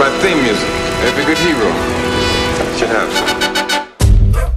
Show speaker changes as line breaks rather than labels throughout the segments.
my theme music. Every good hero should have some.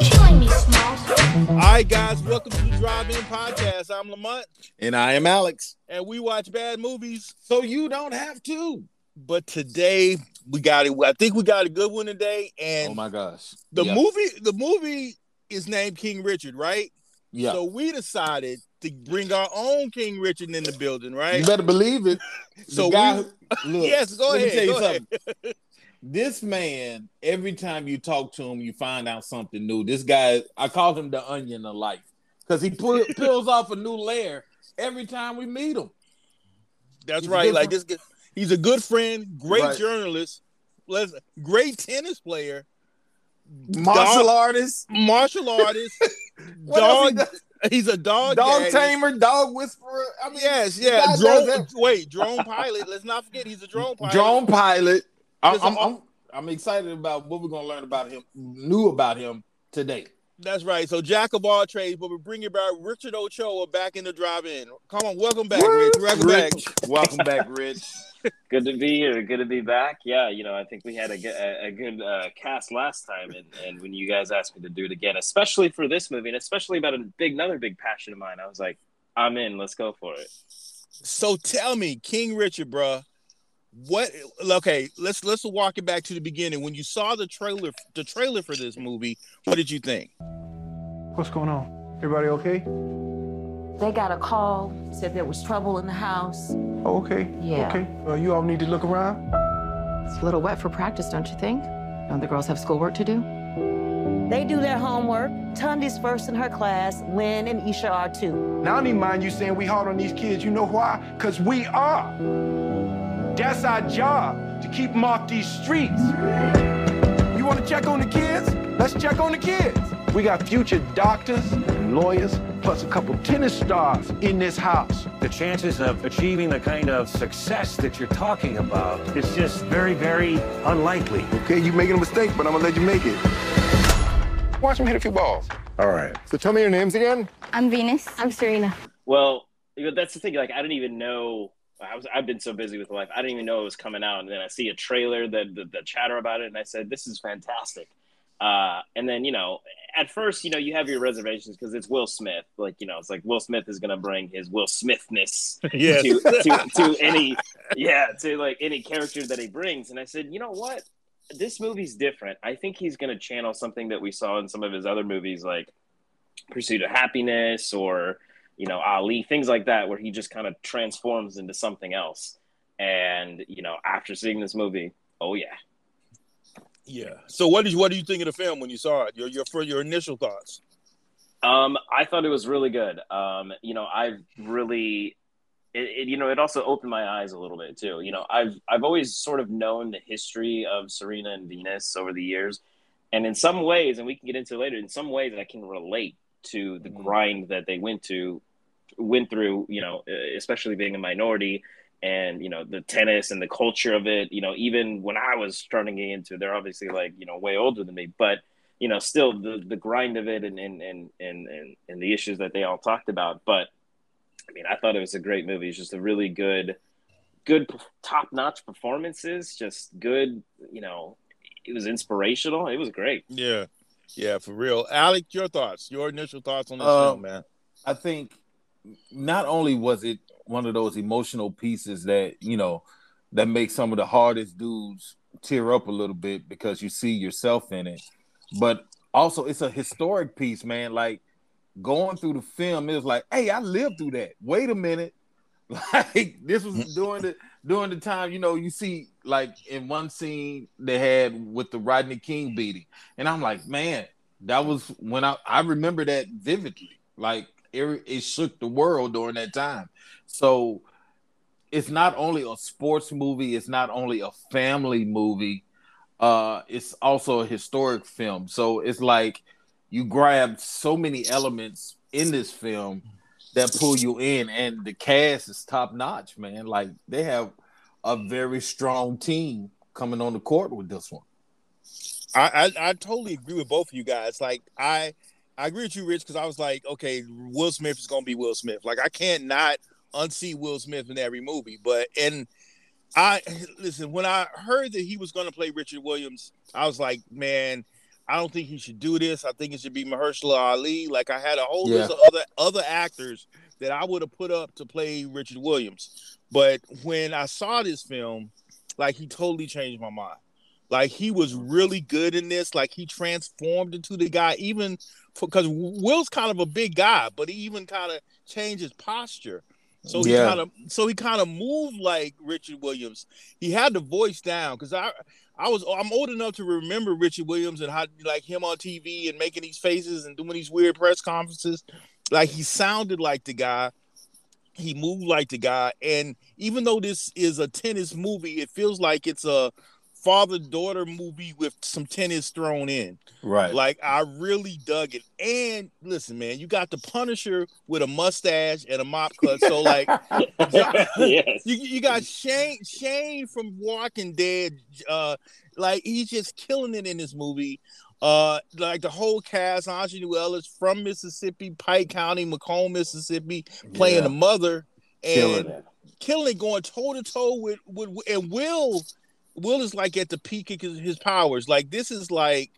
Killing me, Smalls.
All right, guys, welcome to the Drive In Podcast. I'm Lamont,
And I am Alex.
and we watch bad movies.
So you don't have to.
But today we got it. I think we got a good one today. And
oh my gosh.
the
yeah.
movie, the movie is named King Richard, right?
Yeah.
So we decided to bring our own King Richard in the building, right?
you better believe it.
So
guy
we-
look,
Yes, go
let me
ahead,
tell you
go ahead.
something. This man, every time you talk to him, you find out something new. This guy, I call him the onion of life because he pull, peels off a new layer every time we meet him.
That's right.
good
Like this, he's a good friend, great
Right.
journalist, great tennis player,
Martial
dog-
artist,
martial artist,
else he
dog. He's a dog.
dog
daddy.
tamer, dog whisperer. I mean,
yes, yeah. Drone, wait, drone pilot. Let's not forget he's a drone pilot.
Drone pilot. I'm, I'm, I'm, I'm excited about what we're gonna learn about him, new about him today.
That's right. So jack of all trades, but we bring you back Richard Ochoa back in the drive-in. Come on, welcome back, Rich. Welcome back.
Rich, welcome back, Rich.
Good to be here. Good to be back. Yeah, you know, I think we had a, good- a, a good uh, cast last time, and, and when you guys asked me to do it again, especially for this movie, and especially about a big, another big passion of mine, I was like, I'm in. Let's go for it.
So tell me, King Richard, bruh, what? Okay, let's let's walk it back to the beginning. When you saw the trailer, the trailer for this movie, what did you think?
What's going on? Everybody okay?
They got a call, said there was trouble in the house.
Oh, okay.
Yeah.
Okay. Uh, you all need to look around.
It's a little wet for practice, don't you think? Don't the girls have schoolwork to do?
They do their homework. Tunde's first in her class. Lynn and Isha are too.
Now, I don't even mind you saying we hard on these kids. You know why? Because we are. That's our job, to keep them off these streets. You want to check on the kids? Let's check on the kids. We got future doctors and lawyers, plus a couple tennis stars in this house.
the chances of achieving the kind of success that you're talking about is just very, very unlikely.
Okay, you're making a mistake, but I'm gonna let you make it. Watch him hit a few balls. All right. So tell me your names again.
I'm Venus. I'm Serena.
Well, you know, that's the thing. Like, I didn't even know. I was. I've been so busy with life. I didn't even know it was coming out, and then I see a trailer, the the, the chatter about it, and I said, "This is fantastic." Uh, and then you know, at first, you know, you have your reservations because it's Will Smith. Like, you know, it's like Will Smith is going to bring his Will Smithness
Yes.
to, to to any yeah to like any character that he brings. And i said you know what? This movie's different. I think he's going to channel something that we saw in some of his other movies like pursuit of happiness or you know ali things like that where he just kind of transforms into something else. And you know after seeing this movie oh yeah
Yeah. So what did you what do you think of the film when you saw it? Your your for your initial thoughts.
Um, I thought it was really good. Um, you know, I've really, it, it, you know, it also opened my eyes a little bit too. You know, I've I've always sort of known the history of Serena and Venus over the years, and in some ways, and we can get into it later. In some ways, I can relate to the grind that they went to, went through. You know, especially being a minority. And you know the tennis and the culture of it. You know, even when I was starting into, it, they're obviously like you know way older than me, but you know, still the the grind of it and and and and and, and the issues that they all talked about. But I mean, I thought it was a great movie. It's just a really good, good top notch performances. Just good, you know. It was inspirational. It was great.
Yeah. Yeah, for real. Alec, your thoughts. Your initial thoughts on this
Uh,
film, man.
I think not only was it one of those emotional pieces that you know that make some of the hardest dudes tear up a little bit because you see yourself in it, but also it's a historic piece, man. Like going through the film, it was like, hey, I lived through that. Wait a minute, like this was mm-hmm. during the during the time you know you see like in one scene they had with the Rodney King beating, and I'm like, man, that was when I I remember that vividly. Like it, it shook the world during that time. So it's not only a sports movie, it's not only a family movie, uh, it's also a historic film. So it's like you grab so many elements in this film that pull you in, and the cast is top notch, man. Like they have a very strong team coming on the court with this one.
I, I I totally agree with both of you guys. Like I I agree with you, Rich, because I was like, okay, Will Smith is gonna be Will Smith. Like I can't not unsee Will Smith in every movie. But and I listen when I heard that he was gonna play Richard Williams, I was like, man, I don't think he should do this. I think it should be Mahershala Ali. Like I had a whole
Yeah.
list of other other actors that I would have put up to play Richard Williams. But when I saw this film, like he totally changed my mind. Like he was really good in this. Like he transformed into the guy, even because Will's kind of a big guy, but he even kind of changed his posture. So he
Yeah.
kind of so he kind of moved like Richard Williams. He had the voice down because I I was I'm old enough to remember Richard Williams and how like him on TV and making these faces and doing these weird press conferences. Like he sounded like the guy. He moved like the guy. And even though this is a tennis movie, it feels like it's a father daughter movie with some tennis thrown in.
Right.
Like I really dug it. And listen, man, you got the Punisher with a mustache and a mop cut. So like
yes.
you, you got Shane Shane from Walking Dead. Uh, like he's just killing it in this movie. Uh, like the whole cast, Aunjanue Ellis from Mississippi, Pike County, McComb, Mississippi, playing
Yeah.
the mother
Killing
and
it.
killing it, going toe to toe with with and Will. Will is like at the peak of his, his powers. Like this is like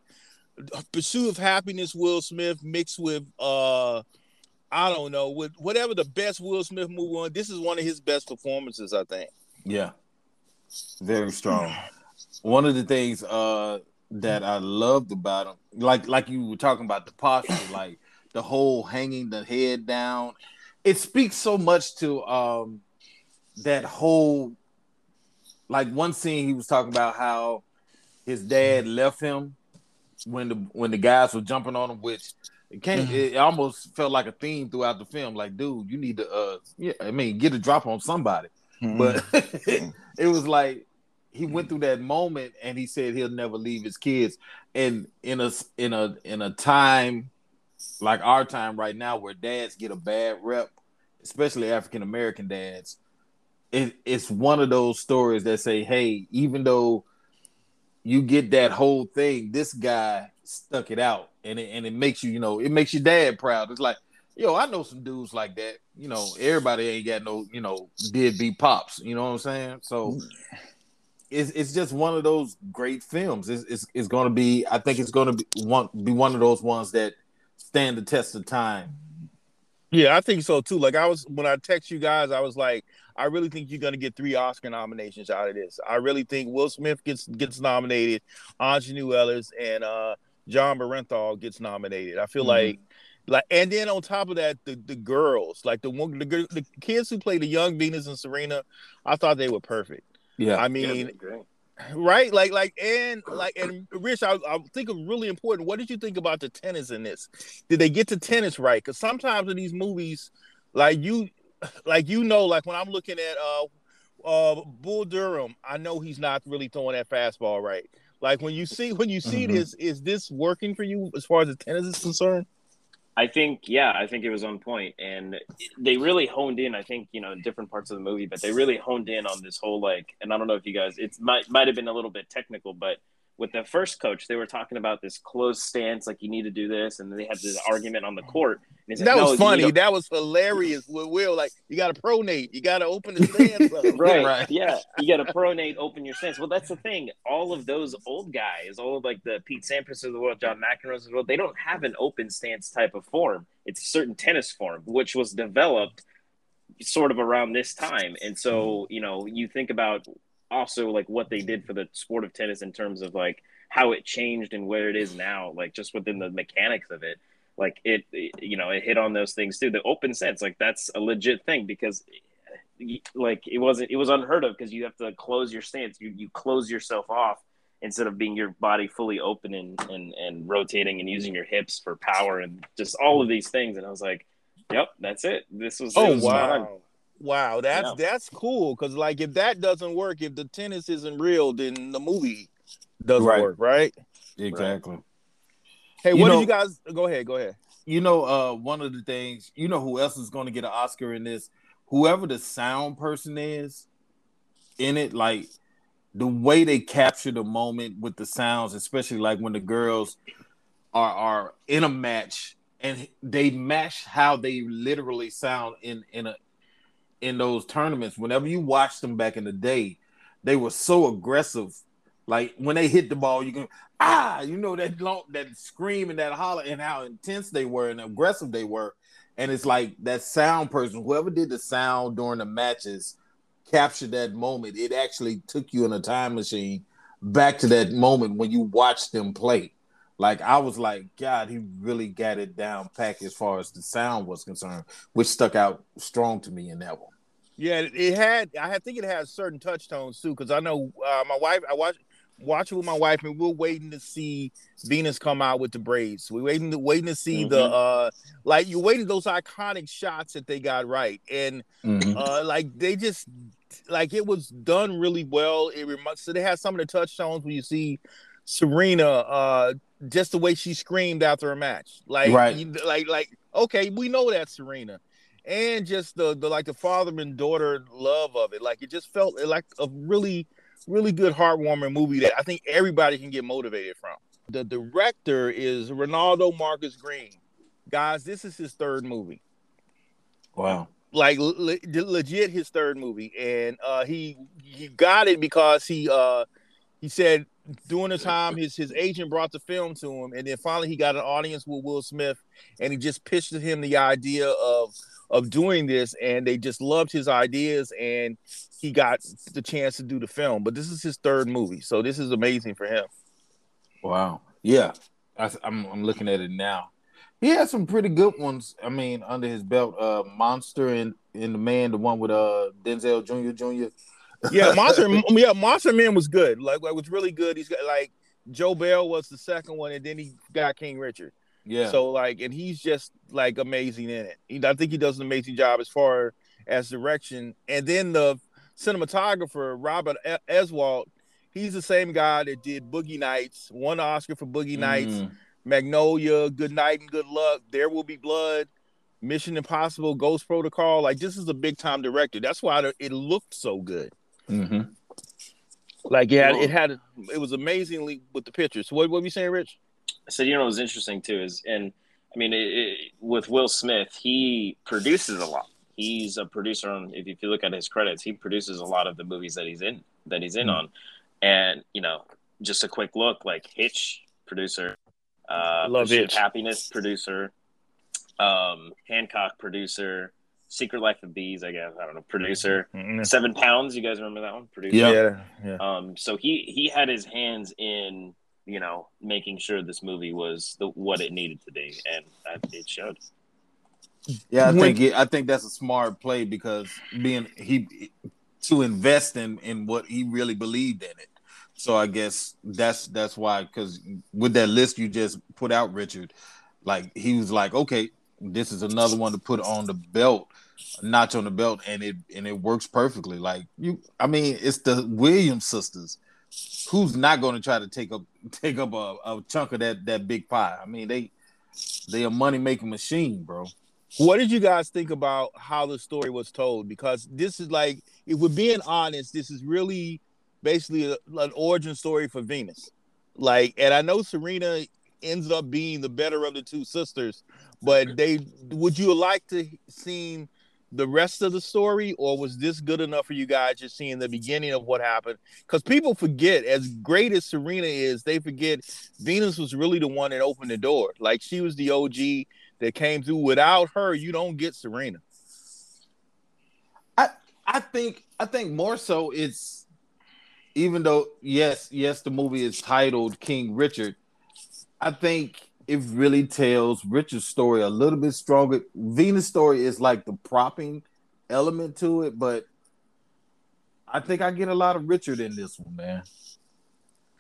Pursuit of Happiness. Will Smith mixed with uh, I don't know, with whatever the best Will Smith movie on. This is one of his best performances, I think.
Yeah. Very strong. One of the things uh that I loved about him, like like you were talking about the posture, like the whole hanging the head down. It speaks so much to um that whole like one scene he was talking about how his dad mm-hmm. left him when the when the guys were jumping on him, which it came mm-hmm. it almost felt like a theme throughout the film. Like, dude, you need to uh yeah, I mean get a drop on somebody. Mm-hmm. But it was like he went through that moment and he said he'll never leave his kids. And in a in a in a time like our time right now where dads get a bad rep, especially African American dads, it, it's one of those stories that say, hey, even though you get that whole thing, this guy stuck it out. And it, and it makes you, you know, it makes your dad proud. It's like, yo, I know some dudes like that. You know, everybody ain't got no, you know, did be pops. You know what I'm saying? So it's it's just one of those great films. It's it's, it's going to be. I think it's going to be one be one of those ones that stand the test of time.
Yeah, I think so too. Like I was when I text you guys, I was like, I really think you're gonna get three Oscar nominations out of this. I really think Will Smith gets gets nominated, Aunjanue Ellis and uh Jon Bernthal gets nominated. I feel
Mhm.
like like and then on top of that, the, the girls, like the one the, the kids who play the young Venus and Serena, I thought they were perfect.
Yeah,
I mean,
great.
right? Like, like, and like, and Rich, I, I think of really important. What did you think about the tennis in this? Did they get the tennis right? Because sometimes in these movies, like you, like you know, like when I'm looking at uh, uh, Bull Durham, I know he's not really throwing that fastball right. Like when you see when you see
Mhm.
this, is this working for you as far as the tennis is concerned?
I think, yeah, I think it was on point, and they really honed in. I think you know different parts of the movie, but they really honed in on this whole like. And I don't know if you guys, it might might have been a little bit technical, but with the first coach, they were talking about this closed stance, like you need to do this, and they had this argument on the court. And like,
That was
you
funny. That was hilarious. With Will, like you got to pronate, you got to open the stance up.
right,
Right.
yeah you got to pronate open your stance well that's the thing all of those old guys all of like the pete sampras of the world john mcenroe's of the world they don't have an open stance type of form it's a certain tennis form which was developed sort of around this time and so you know you think about also like what they did for the sport of tennis in terms of like how it changed and where it is now like just within the mechanics of it. Like it, it you know it hit on those things too. The open sense like that's a legit thing because like it wasn't it was unheard of because you have to close your stance. You you close yourself off instead of being your body fully open and and and rotating and using your hips for power and just all of these things. And i was like yep that's it. This was
Oh
was
wow. Wow, that's
Yeah.
that's cool because like if that doesn't work, if the tennis isn't real, then the movie doesn't
Right.
work, right?
exactly.
Hey,
You
what
know-
did you guys go ahead, go ahead.
You know, uh, one of the things, you know, who else is going to get an Oscar in this? Whoever the sound person is in it, like the way they capture the moment with the sounds, especially like when the girls are are in a match and they match how they literally sound in in a in those tournaments. Whenever you watch them back in the day, they were so aggressive. Like when they hit the ball, you can ah, you know that long that scream and that holler and how intense they were and aggressive they were. And it's like that sound person, whoever did the sound during the matches, captured that moment. It actually took you in a time machine back to that moment when you watched them play. Like I was like, God, he really got it down pack as far as the sound was concerned, which stuck out strong to me in that one.
Yeah, it had. I think it had certain touch tones too, because I know uh, my wife. I watched watch it with my wife, and we're waiting to see Venus come out with the braids. We're waiting to waiting to see mm-hmm. the uh like you're waiting those iconic shots that they got right, and mm-hmm. uh like they just like it was done really well. It reminds so they had some of the touch tones when you see Serena uh just the way she screamed after a match. Like
right.
Like like okay, we know that Serena. And just the, the like the father and daughter love of it. Like it just felt like a really really good heartwarming movie that I think everybody can get motivated from. The director is Reinaldo Marcus Green. Guys, this is his third movie.
Wow.
Like le- legit his third movie and uh he he got it because he uh he said during the time his his agent brought the film to him and then finally he got an audience with Will Smith and he just pitched to him the idea of of doing this and they just loved his ideas and he got the chance to do the film. But this is his third movie so this is amazing for him.
Wow. Yeah. I, am I'm looking at it now. He had some pretty good ones i mean under his belt. Uh monster and in the man the one with uh denzel jr jr
yeah monster yeah monster man was good like, like was really good he's got like joe bell was the second one and then he got king richard
yeah.
So like, and he's just like amazing in it. I think he does an amazing job as far as direction. And then the cinematographer Robert Elswit, he's the same guy that did Boogie Nights, won Oscar for Boogie Nights, mm. Magnolia, Good Night and Good Luck, There Will Be Blood, Mission Impossible, Ghost Protocol. Like this is a big time director. That's why it looked so good.
Mm-hmm.
Like yeah, it had it was amazingly with the pictures. So what what were you saying, Rich?
I said, you know, what was interesting too is, and I mean, it, it, with Will Smith, he produces a lot. He's a producer on. If, if, you look at his credits, he produces a lot of the movies that he's in that he's in mm-hmm. on. And you know, just a quick look, like Hitch, producer, uh,
Love Hitch,
Happiness, producer, um, Hancock, producer, Secret Life of Bees, I guess I don't know, producer, mm-hmm. Seven Pounds. You guys remember that one? Producer.
Yeah, yeah.
Um, so he he had his hands in you know, making sure this movie was the what it needed to be, and it showed.
Yeah, I think it, I think that's a smart play because being he to invest in in what he really believed in it. So I guess that's that's why because with that list you just put out, Richard, like he was like, okay, this is another one to put on the belt, notch on the belt, and it and it works perfectly. Like you, I mean, it's the Williams sisters who's not going to try to take up take up a, a chunk of that that big pie? I mean, they they a money making machine, bro.
What did you guys think about how the story was told? Because this is like, if we're being honest, this is really basically a, an origin story for Venus. Like, and I know Serena ends up being the better of the two sisters, but they would you like to seen the rest of the story, or was this good enough for you guys just seeing the beginning of what happened? Because people forget, as great as Serena is, they forget Venus was really the one that opened the door. Like she was the OG that came through. Without her, you don't get Serena.
I I think I think more so it's even though yes yes the movie is titled King Richard, I think it really tells Richard's story a little bit stronger. Venus' story is like the propping element to it, but I think I get a lot of Richard in this one, man.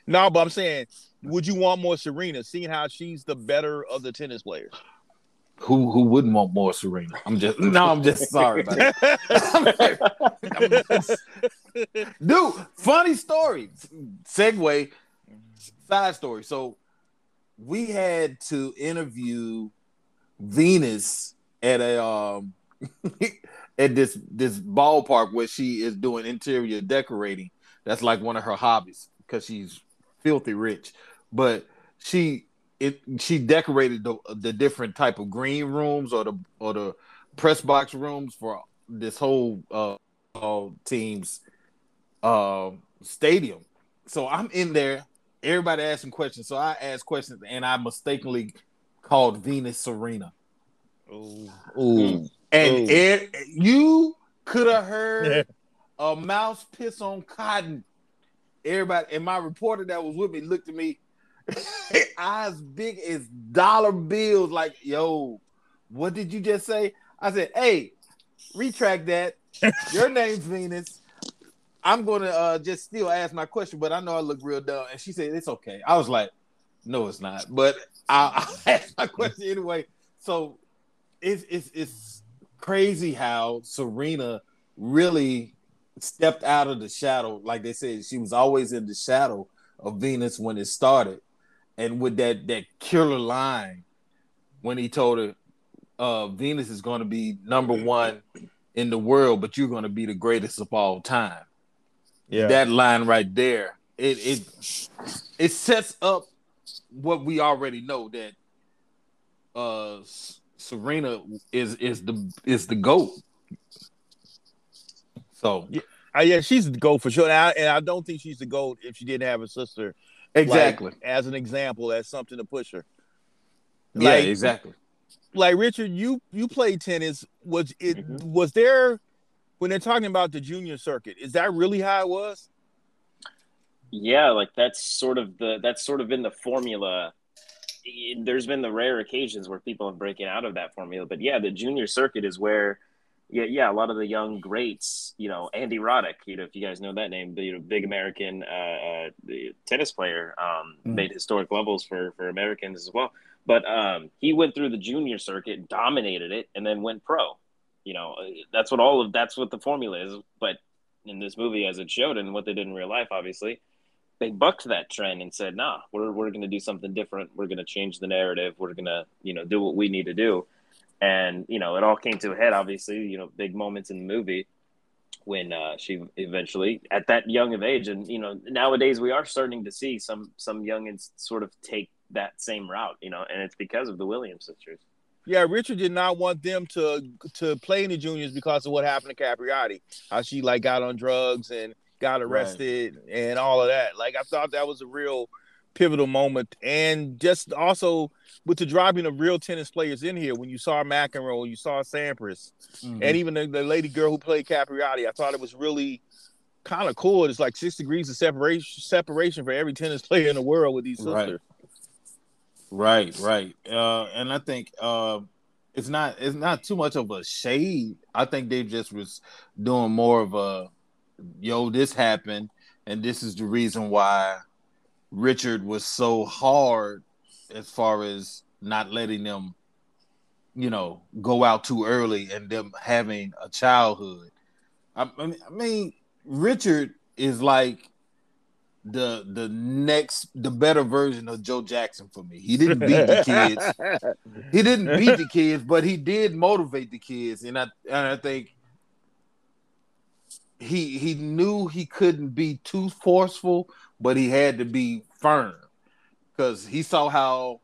No, but I'm saying, would you want more Serena, seeing how she's the better of the tennis players?
Who who wouldn't want more Serena? I'm just no, I'm just sorry. Dude, funny story. Segue, side story. So we had to interview Venus at a um at this this ballpark where she is doing interior decorating That's like one of her hobbies because she's filthy rich. But she it she decorated the the different type of green rooms or the or the press box rooms for this whole uh, uh team's uh, stadium. So I'm in there. Everybody asking questions. So I asked questions and I mistakenly called Venus Serena.
Ooh.
Ooh. And it, you could have heard a mouse piss on cotton. Everybody, and my reporter that was with me looked at me, eyes big as dollar bills, like, yo, what did you just say? I said, hey, retract that. Your name's Venus. I'm gonna uh, just still ask my question, but I know I look real dumb. And she said, It's okay. I was like, No, it's not. But I'll, I'll ask my question anyway. So it's it's it's crazy how Serena really stepped out of the shadow. Like they said, she was always in the shadow of Venus when it started. And with that that killer line when he told her uh, Venus is going to be number one in the world, but you're going to be the greatest of all time.
Yeah.
That line right there, it it it sets up what we already know that uh Serena is is the is the goat. So
yeah, uh, yeah she's the goat for sure. And I, and I, don't think she's the goat if she didn't have a sister.
Exactly.
Like, as an example, as something to push her.
Yeah, like, exactly.
Like Richard, you you played tennis. Was it mm-hmm. was there when they're talking about the junior circuit? Is that really how it was?
Yeah, like that's sort of the that's sort of been the formula there's been the rare occasions where people have broken out of that formula, but yeah, the junior circuit is where, yeah, yeah, a lot of the young greats, you know, Andy Roddick, you know, if you guys know that name, the you know, big American uh, uh, tennis player, um, mm. made historic levels for for Americans as well. But um, he went through the junior circuit, dominated it, and then went pro. You know, that's what all of that's what the formula is. But in this movie, as it showed, and what they did in real life, obviously, they bucked that trend and said, "Nah, we're we're going to do something different. We're going to change the narrative. We're going to you know do what we need to do." And you know, it all came to a head. Obviously, you know, big moments in the movie when uh, she eventually, at that young of age, and you know, nowadays we are starting to see some some youngins sort of take that same route. You know, and it's because of the Williams sisters.
Yeah, Richard did not want them to to play in the juniors because of what happened to Capriati. How she like got on drugs and got arrested right. and all of that. Like I thought that was a real pivotal moment, and just also with the dropping of real tennis players in here. When you saw McEnroe, you saw Sampras, mm-hmm. and even the, the, lady girl who played Capriati, I thought it was really kind of cool. It's like six degrees of separation separation for every tennis player in the world with these sisters.
Right, right, right. Uh, and I think. Uh, it's not it's not too much of a shade. I think they just was doing more of a yo, this happened, and this is the reason why Richard was so hard as far as not letting them, you know, go out too early and them having a childhood. I, I mean, Richard is like the the next the better version of Joe Jackson for me. He didn't beat the kids. he didn't beat the kids, but he did motivate the kids, and I and I think he he knew he couldn't be too forceful, but he had to be firm because he saw how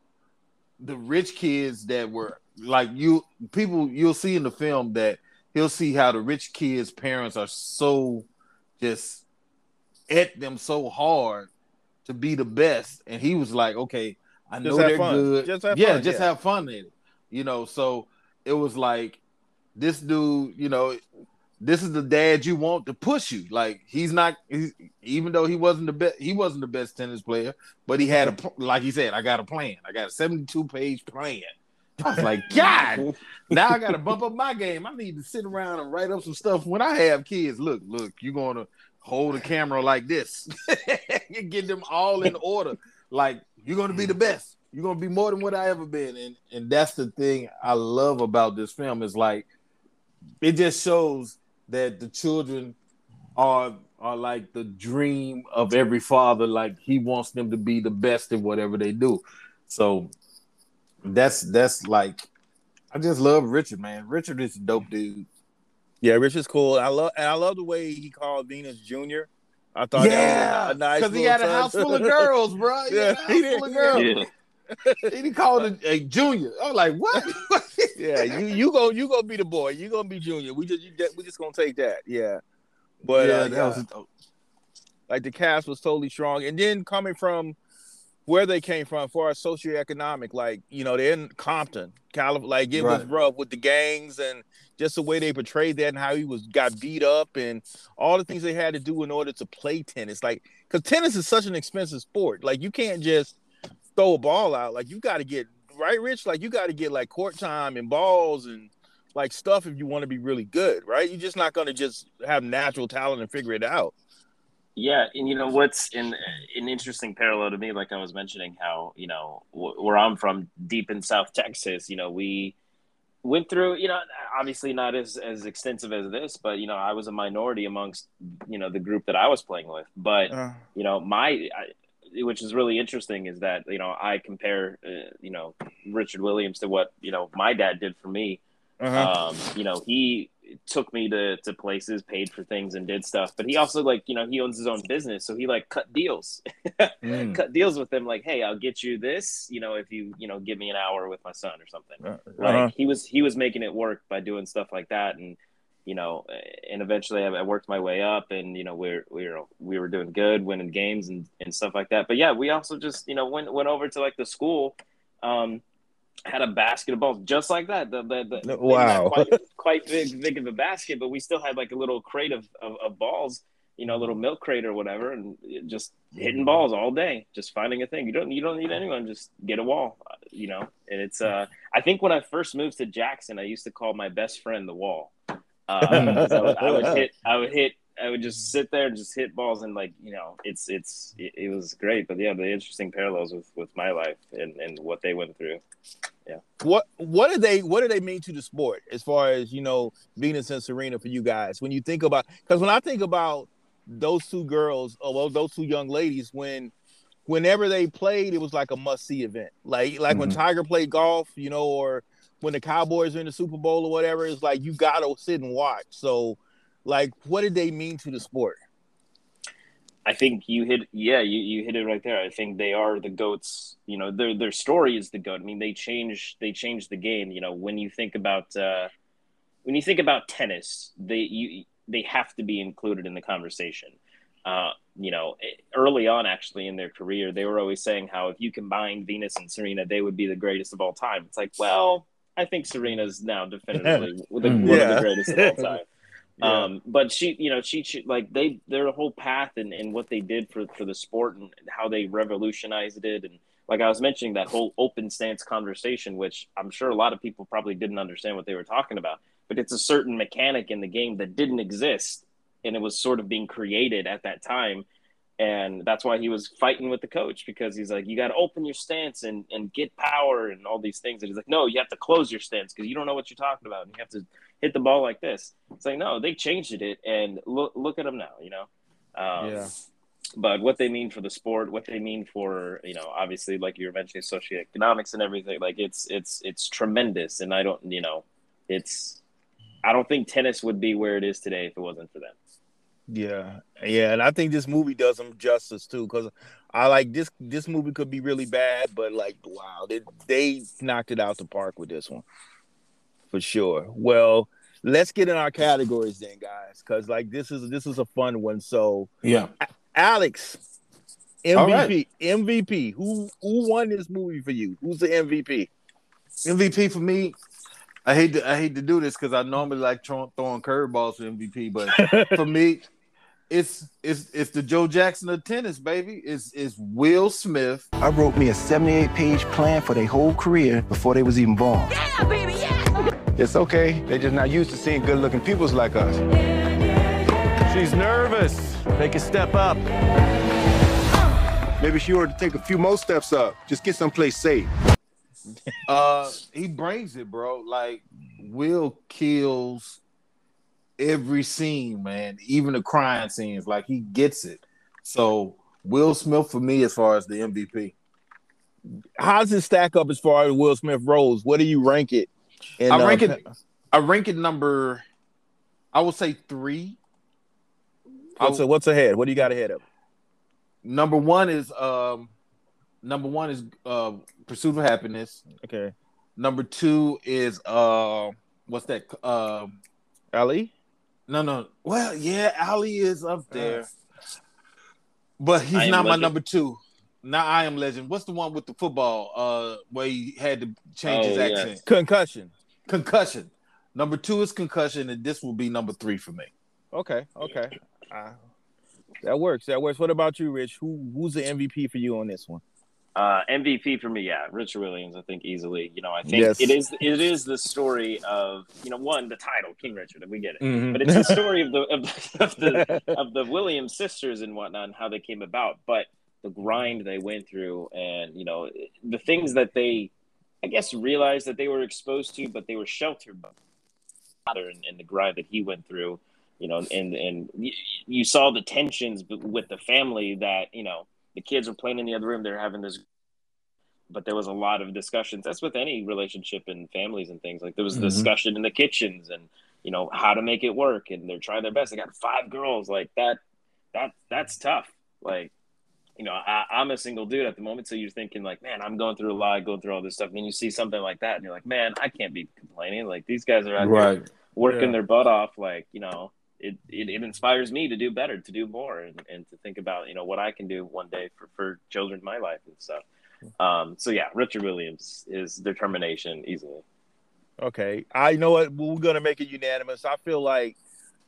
the rich kids that were like you people you'll see in the film that he'll see how the rich kids' parents are so just at them so hard to be the best, and he was like, okay, I know they're
fun.
good,
just have
yeah,
fun,
just
yeah.
have fun in it, you know. So it was like this dude, you know, this is the dad you want to push you. Like he's not, he's, even though he wasn't the best, he wasn't the best tennis player, but he had a, like he said, I got a plan. I got a 72 page plan. I was like, God, now I got to bump up my game. I need to sit around and write up some stuff when I have kids. Look, look, you're going to hold a camera like this. you get them all in order. Like you're to be the best. You're to be more than what I ever been. And, and that's the thing I love about this film is like, it just shows that the children are are like the dream of every father. Like he wants them to be the best in whatever they do. So that's that's like I just love Richard, man. Richard is a dope dude.
Yeah, Richard's cool. I love and I love the way he called Venus Junior. I thought
yeah,
that was a nice
because he
little
had a house full of girls, bro. He
Yeah,
had a
he
house full of girls.
Yeah.
He didn't call it a, a junior. I was like, what?
yeah, you you go you gonna be the boy. You gonna be junior. We just you, we just gonna take that. Yeah, but
yeah,
uh,
that
yeah,
was
like the cast was totally strong, and then coming from where they came from, for our socioeconomic, like you know they're in Compton, California. Like it was rough with the gangs and just the way they portrayed that and how he was got beat up and all the things they had to do in order to play tennis. Like because tennis is such an expensive sport. Like you can't just throw a ball out. Like you got to get right, Rich. Like you got to get like court time and balls and like stuff if you want to be really good, right? You're just not going to just have natural talent and figure it out.
Yeah, and you know what's in an interesting parallel to me, like I was mentioning, how you know wh- where I'm from, deep in South Texas, you know we went through, you know, obviously not as as extensive as this, but you know I was a minority amongst you know the group that I was playing with, but
Uh,
you know my I, which is really interesting is that you know i compare uh, you know richard williams to what you know my dad did for me
uh-huh.
um you know he took me to to places paid for things and did stuff but he also like you know he owns his own business so he like cut deals
Mm.
cut deals with them like hey i'll get you this you know if you you know give me an hour with my son or something
uh-huh.
like he was he was making it work by doing stuff like that and you know and eventually I, I worked my way up and you know we're we were we were doing good winning games and, and stuff like that but yeah we also just you know went went over to like the school um had a basket of balls just like that. The, the, the
Wow.
quite, quite big big of a basket but we still had like a little crate of, of, of balls you know a little milk crate or whatever and just hitting balls all day just finding a thing. You don't you don't need anyone just get a wall you know? And it's uh i think when i first moved to jackson i used to call my best friend the wall. Uh, I, would, I would hit i would hit i would just sit there and just hit balls and like you know it's it's it, it was great. But yeah the interesting parallels with with my life and and what they went through. Yeah.
What what do they what do they mean to the sport as far as you know Venus and Serena for you guys? When you think about because when I think about those two girls or well those two young ladies when whenever they played it was like a must see event. Like like when
Mhm.
Tiger played golf you know or when the Cowboys are in the Super Bowl or whatever it's like you gotta sit and watch. So like what did they mean to the sport
I think you hit yeah, you, you hit it right there. I think they are the goats. You know, their their story is the goat. I mean, they change they change the game. You know, when you think about uh, when you think about tennis, they you they have to be included in the conversation. Uh, you know, early on, actually in their career, they were always saying how if you combine Venus and Serena, they would be the greatest of all time. It's like, well, I think Serena's now definitively the, one of the greatest of all time.
Yeah.
Um, but she, you know, she, she like they their whole path and, and what they did for for the sport and how they revolutionized it and like I was mentioning that whole open stance conversation, which I'm sure a lot of people probably didn't understand what they were talking about. But it's a certain mechanic in the game that didn't exist, and it was sort of being created at that time. And that's why he was fighting with the coach because he's like, you got to open your stance and, and get power and all these things. And he's like, no, you have to close your stance because you don't know what you're talking about. And you have to hit the ball like this. It's like, no, they changed it. And look, look at them now, you know? Um,
Yeah.
But what they mean for the sport, what they mean for, you know, obviously, like you were mentioning, socioeconomics and everything, like it's, it's, it's tremendous. And I don't, you know, it's, I don't think tennis would be where it is today if it wasn't for them.
Yeah, yeah, and I think this movie does them justice too, because I like this. This movie could be really bad, but like, wow, they they knocked it out the park with this one, for sure. Well, let's get in our categories then, guys, because like this is this is a fun one. So,
Yeah.
Alex, MVP,
right.
MVP. Who who won this movie for you? Who's the MVP?
MVP for me. I hate to I hate to do this because I normally like throw, throwing curveballs for MVP, but for me, it's it's it's the Joe Jackson of tennis, baby. It's it's Will Smith.
I wrote me a 78 page plan for their whole career before they was even born.
Yeah, baby, yeah.
It's okay. They're just not used to seeing good looking peoples like us.
She's nervous. Take a step up.
Maybe she ought to take a few more steps up. Just get someplace safe.
Uh, he brings it, bro. Like Will kills every scene, man. Even the crying scenes, like he gets it. So Will Smith for me, as far as the MVP,
How does it stack up as far as Will Smith roles? What do you rank it? In,
I rank
uh,
it. I rank it number. I would say three.
What's
So-
what's ahead? What do you got ahead of?
Number one is um, number one is uh, Pursuit of Happiness.
Okay,
Number two is uh, what's that? Um,
Ali.
no, no. Well, yeah, Ali is up there, but he's
Am
not my
Legend?
number two. Not I am Legend. What's the one with the football? Uh, where he had to change his
Oh, yeah.
accent.
Concussion.
Concussion. Number two is concussion, and this will be number three for me.
Okay, okay. Uh, that works. That works. What about you, Rich? Who who's the MVP for you on this one?
Uh, MVP for me, yeah, Richard Williams. I think easily. You know, I think
Yes.
it is. It is the story of you know one the title King Richard, and we get it.
Mhm.
But it's the story of the of, the- of the of the Williams sisters and whatnot, and how they came about. But the grind they went through, and you know the things that they, I guess, realized that they were exposed to, but they were sheltered by father and, and the grind that he went through. You know, and and you, saw the tensions with the family that you know the kids were playing in the other room. They're having this, but there was a lot of discussions. That's with any relationship and families and things. Like there was
Mhm.
discussion in the kitchens and you know how to make it work, and they're trying their best. They got five girls like that. That that's tough. Like you know, I, I'm a single dude at the moment, so you're thinking like, man, I'm going through a lot, going through all this stuff. And then you see something like that, and you're like, man, I can't be complaining. Like these guys are out here
Right.
working
Yeah.
their butt off. Like you know, it, it, it inspires me to do better, to do more, and, and to think about you know what I can do one day for, for children in my life and stuff. Um, so yeah, Richard Williams is determination easily.
Okay, I know what we're gonna make it unanimous. I feel like,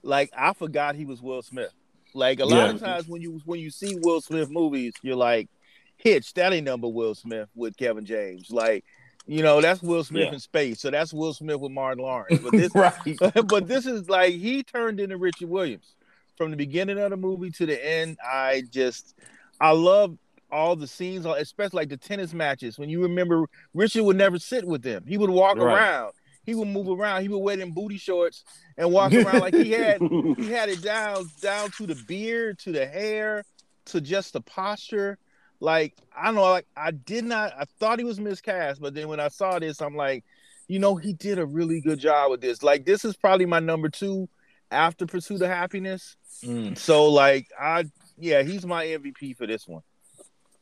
like I forgot he was Will Smith. Like a lot
Yeah.
of times when you when you see Will Smith movies, you're like, Hitch, that ain't number Will Smith with Kevin James. Like, you know, that's Will Smith
Yeah.
in space. So that's Will Smith with Martin Lawrence. But this,
right.
but this is like he turned into Richard Williams from the beginning of the movie to the end. I just, I love all the scenes, especially like the tennis matches. When you remember, Richard would never sit with them; he would walk
Right.
around. He would move around. He would wear them booty shorts and walk around like he had he had it down down to the beard, to the hair, to just the posture. Like I don't know, like I did not. I thought he was miscast, but then when I saw this, I'm like, you know, he did a really good job with this. Like this is probably my number two after Pursuit of Happiness.
Mm.
So like I, yeah, he's my MVP for this one,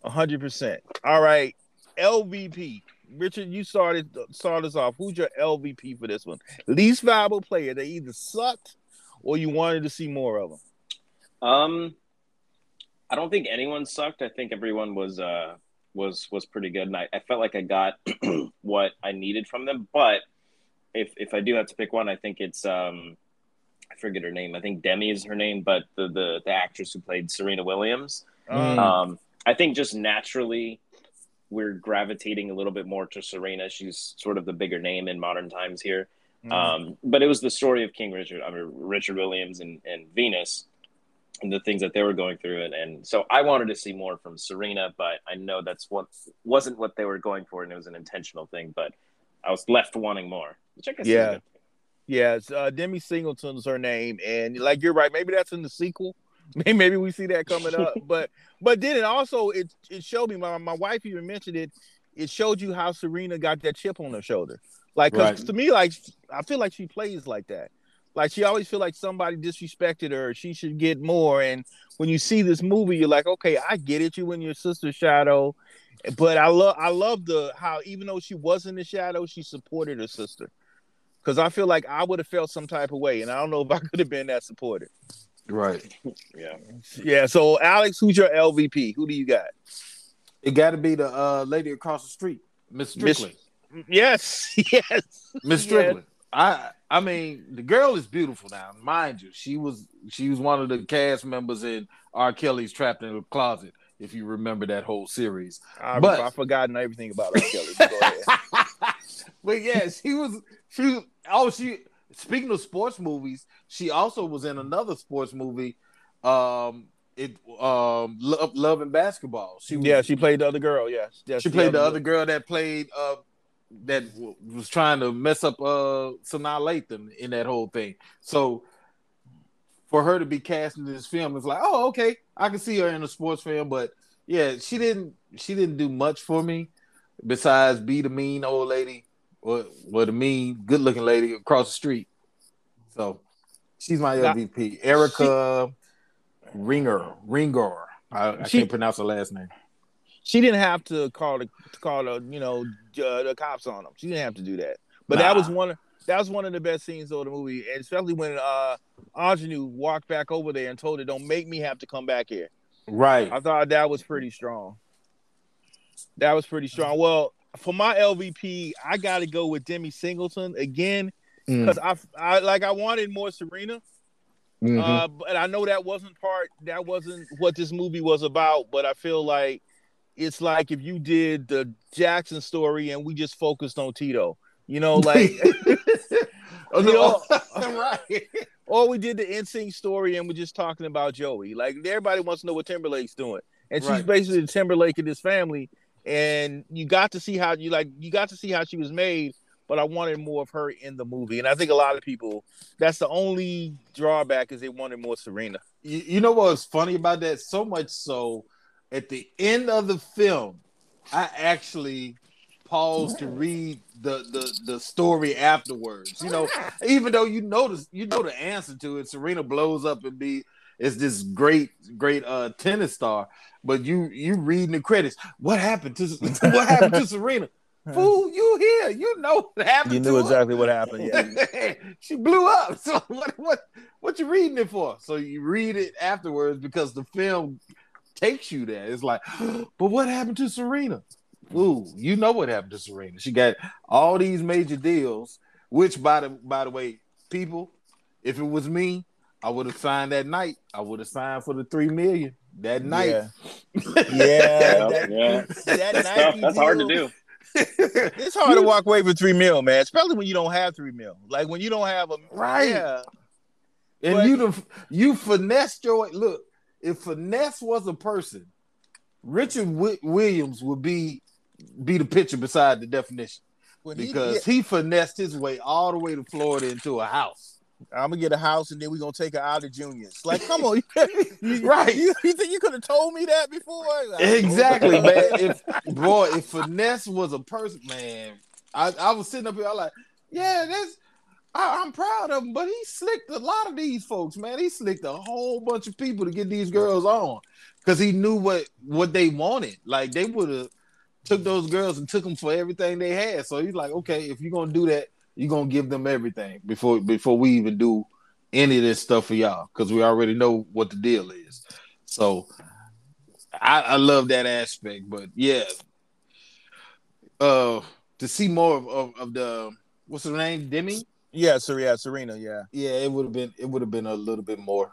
hundred percent. All right, LVP. Richard, you started start us off. Who's your LVP for this one? Least valuable player. They either sucked or you wanted to see more of them.
Um, I don't think anyone sucked. I think everyone was uh was was pretty good, and I, I felt like I got what I needed from them. But if if I do have to pick one, I think it's um I forget her name. I think Demi is her name, but the the, the actress who played Serena Williams.
Um,
Um, I think just naturally we're gravitating a little bit more to Serena. She's sort of the bigger name in modern times here.
mhm.
Um, but it was the story of King Richard, I mean Richard Williams and, and Venus, and the things that they were going through, and, and so I wanted to see more from Serena, but I know that's what wasn't what they were going for, and it was an intentional thing. But I was left wanting more, which I guess is
Yeah.
good.
Yeah, it's, uh, Demi Singleton's her name, and like you're right, maybe that's in the sequel. Maybe, we see that coming up, but but then it also it it showed me my my wife even mentioned it. It showed you how Serena got that chip on her shoulder, like 'cause
Right.
to me, like I feel like she plays like that. Like she always feel like somebody disrespected her. She should get more. And when you see this movie, you're like, okay, I get it. You in your sister shadow, but I love I love the how even though she was in the shadow, she supported her sister. Because I feel like I would have felt some type of way, and I don't know if I could have been that supportive.
Right.
Yeah,
Yeah. So Alex, who's your LVP? Who do you got?
It got to be the uh, lady across the street, Miss
Miss-
Strickland.
Yes, yes.
Miss
Yes.
Strickland. I I mean, the girl is beautiful now, mind you. She was she was one of the cast members in R. Kelly's Trapped in a Closet. If you remember that whole series,
I,
But-
I've forgotten everything about R. Kelly. Go ahead.
but yeah, she was she oh she speaking of sports movies, she also was in another sports movie. Um it um Love, Love and Basketball. She was,
yeah, she played the other girl. Yes, yes
she played the other girl that played uh that w- was trying to mess up uh Sanaa Lathan in that whole thing. So for her to be cast in this film, it's like, oh, okay, I can see her in a sports film, but yeah, she didn't she didn't do much for me besides be the mean old lady or what a mean good looking lady across the street. So she's my MVP. Erika Ringer, Ringer. I, I
She-
can't pronounce her last name.
She didn't have to call the call the you know uh, the cops on them. She didn't have to do that. But that was one. Of, that was one of the best scenes of the movie, and especially when uh Aunjanue walked back over there and told her, "Don't make me have to come back here."
Right.
I thought that was pretty strong. That was pretty strong. Well, for my LVP, I got to go with Demi Singleton again
Mm.
because I, I like I wanted more Serena.
Mhm.
Uh, but I know that wasn't part. That wasn't what this movie was about. But I feel like it's like if you did the Jackson story and we just focused on Tito. You know, like
Oh,
you know,
right.
or we did the NSYNC story and we're just talking about Joey. Like everybody wants to know what Timberlake's doing, and she's
Right.
basically the Timberlake of this family. And you got to see how you like you got to see how she was made, but I wanted more of her in the movie. And I think a lot of people that's the only drawback is they wanted more Serena.
You, you know what was funny about that? So much so, at the end of the film, I actually paused to read the the the story afterwards. You know, oh, even though you know the, you know the answer to it, Serena blows up and be is this great great uh tennis star, but you you reading the credits. What happened to what happened to Serena? Fool, you here? You know what happened.
You knew
her.
exactly what happened. Yeah.
she blew up. So what what what you reading it for? So you read it afterwards because the film takes you there. It's like, but what happened to Serena? Ooh, you know what happened to Serena. She got all these major deals, which by the by the way, people, if it was me, I would have signed that night. I would have signed for the three million that night.
Yeah.
Yeah,
Yeah, that,
yeah.
that
That's,
Nike.
That's hard to do.
It's hard to walk away for three mil, man. Especially when you don't have three mil. Like when you don't have a
Right.
Yeah,
And
But-
you the you finessed your look. If finesse was a person, Richard Wi- Williams would be be the picture beside the definition
when he-
because he finessed his way all the way to Florida into a house.
I'm gonna get a house and then we're gonna take her out of juniors. Like, come on, you,
Right.
You, you think you could have told me that before? Like, oh.
Exactly, man. If boy, if finesse was a person, man, I, I was sitting up here, I like, yeah, that's I, I'm proud of him, but he slicked a lot of these folks, man. He slicked a whole bunch of people to get these girls on because he knew what what they wanted. Like they would have took those girls and took them for everything they had. So he's like, okay, if you're gonna do that, you're gonna give them everything before before we even do any of this stuff for y'all because we already know what the deal is. So I, I love that aspect, but yeah, uh, to see more of, of, of the what's her name, Demi?
yeah, so yeah, Serena, yeah.
Yeah, it would have been it would have been a little bit more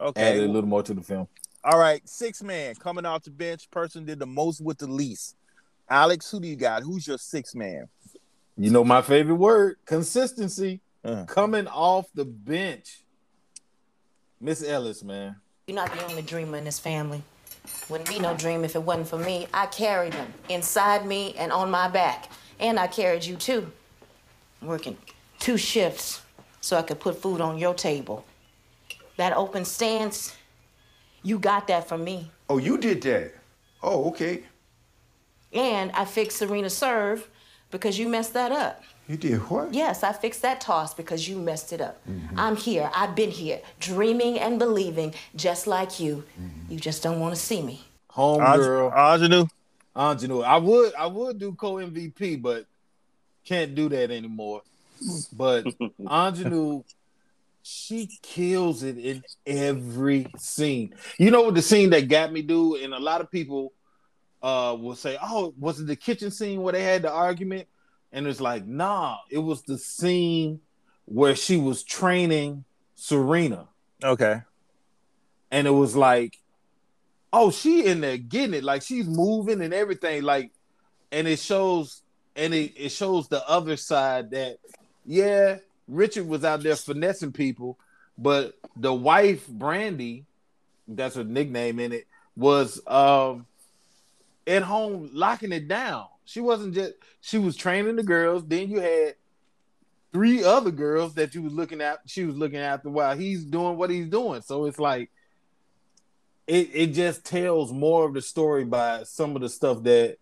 Okay.
added a little more to the film.
All right, six man coming off the bench. Person did the most with the least. Alex, who do you got? Who's your six man?
You know my favorite word, consistency.
Uh-huh.
Coming off the bench, Miss Ellis, man.
You're not the only dreamer in this family. Wouldn't be no dream if it wasn't for me. I carried them inside me and on my back. And I carried you too. Working two shifts so I could put food on your table. That open stance, you got that from me.
Oh, you did that. Oh, okay.
And I fixed Serena's serve because you messed that up.
You did what?
Yes, I fixed that toss because you messed it up. Mm-hmm. I'm here. I've been here, dreaming and believing just like you. Mm-hmm. You just don't want to see me.
Home
Ange-
girl,
Aunjanue.
Aunjanue. I would I would do co MVP, but can't do that anymore. But Aunjanue, she kills it in every scene. You know what the scene that got me, dude? And a lot of people uh will say, "Oh, was it the kitchen scene where they had the argument?" And it's like, nah, it was the scene where she was training Serena
Okay.
and it was like, oh, she in there getting it, like she's moving and everything, like, and it shows, and it, it shows the other side that, yeah, Richard was out there finessing people, but the wife Brandy, that's her nickname in it, was um at home locking it down. She wasn't just she was training the girls. Then you had three other girls that you was looking at. She was looking after while he's doing what he's doing. So it's like it it just tells more of the story by some of the stuff that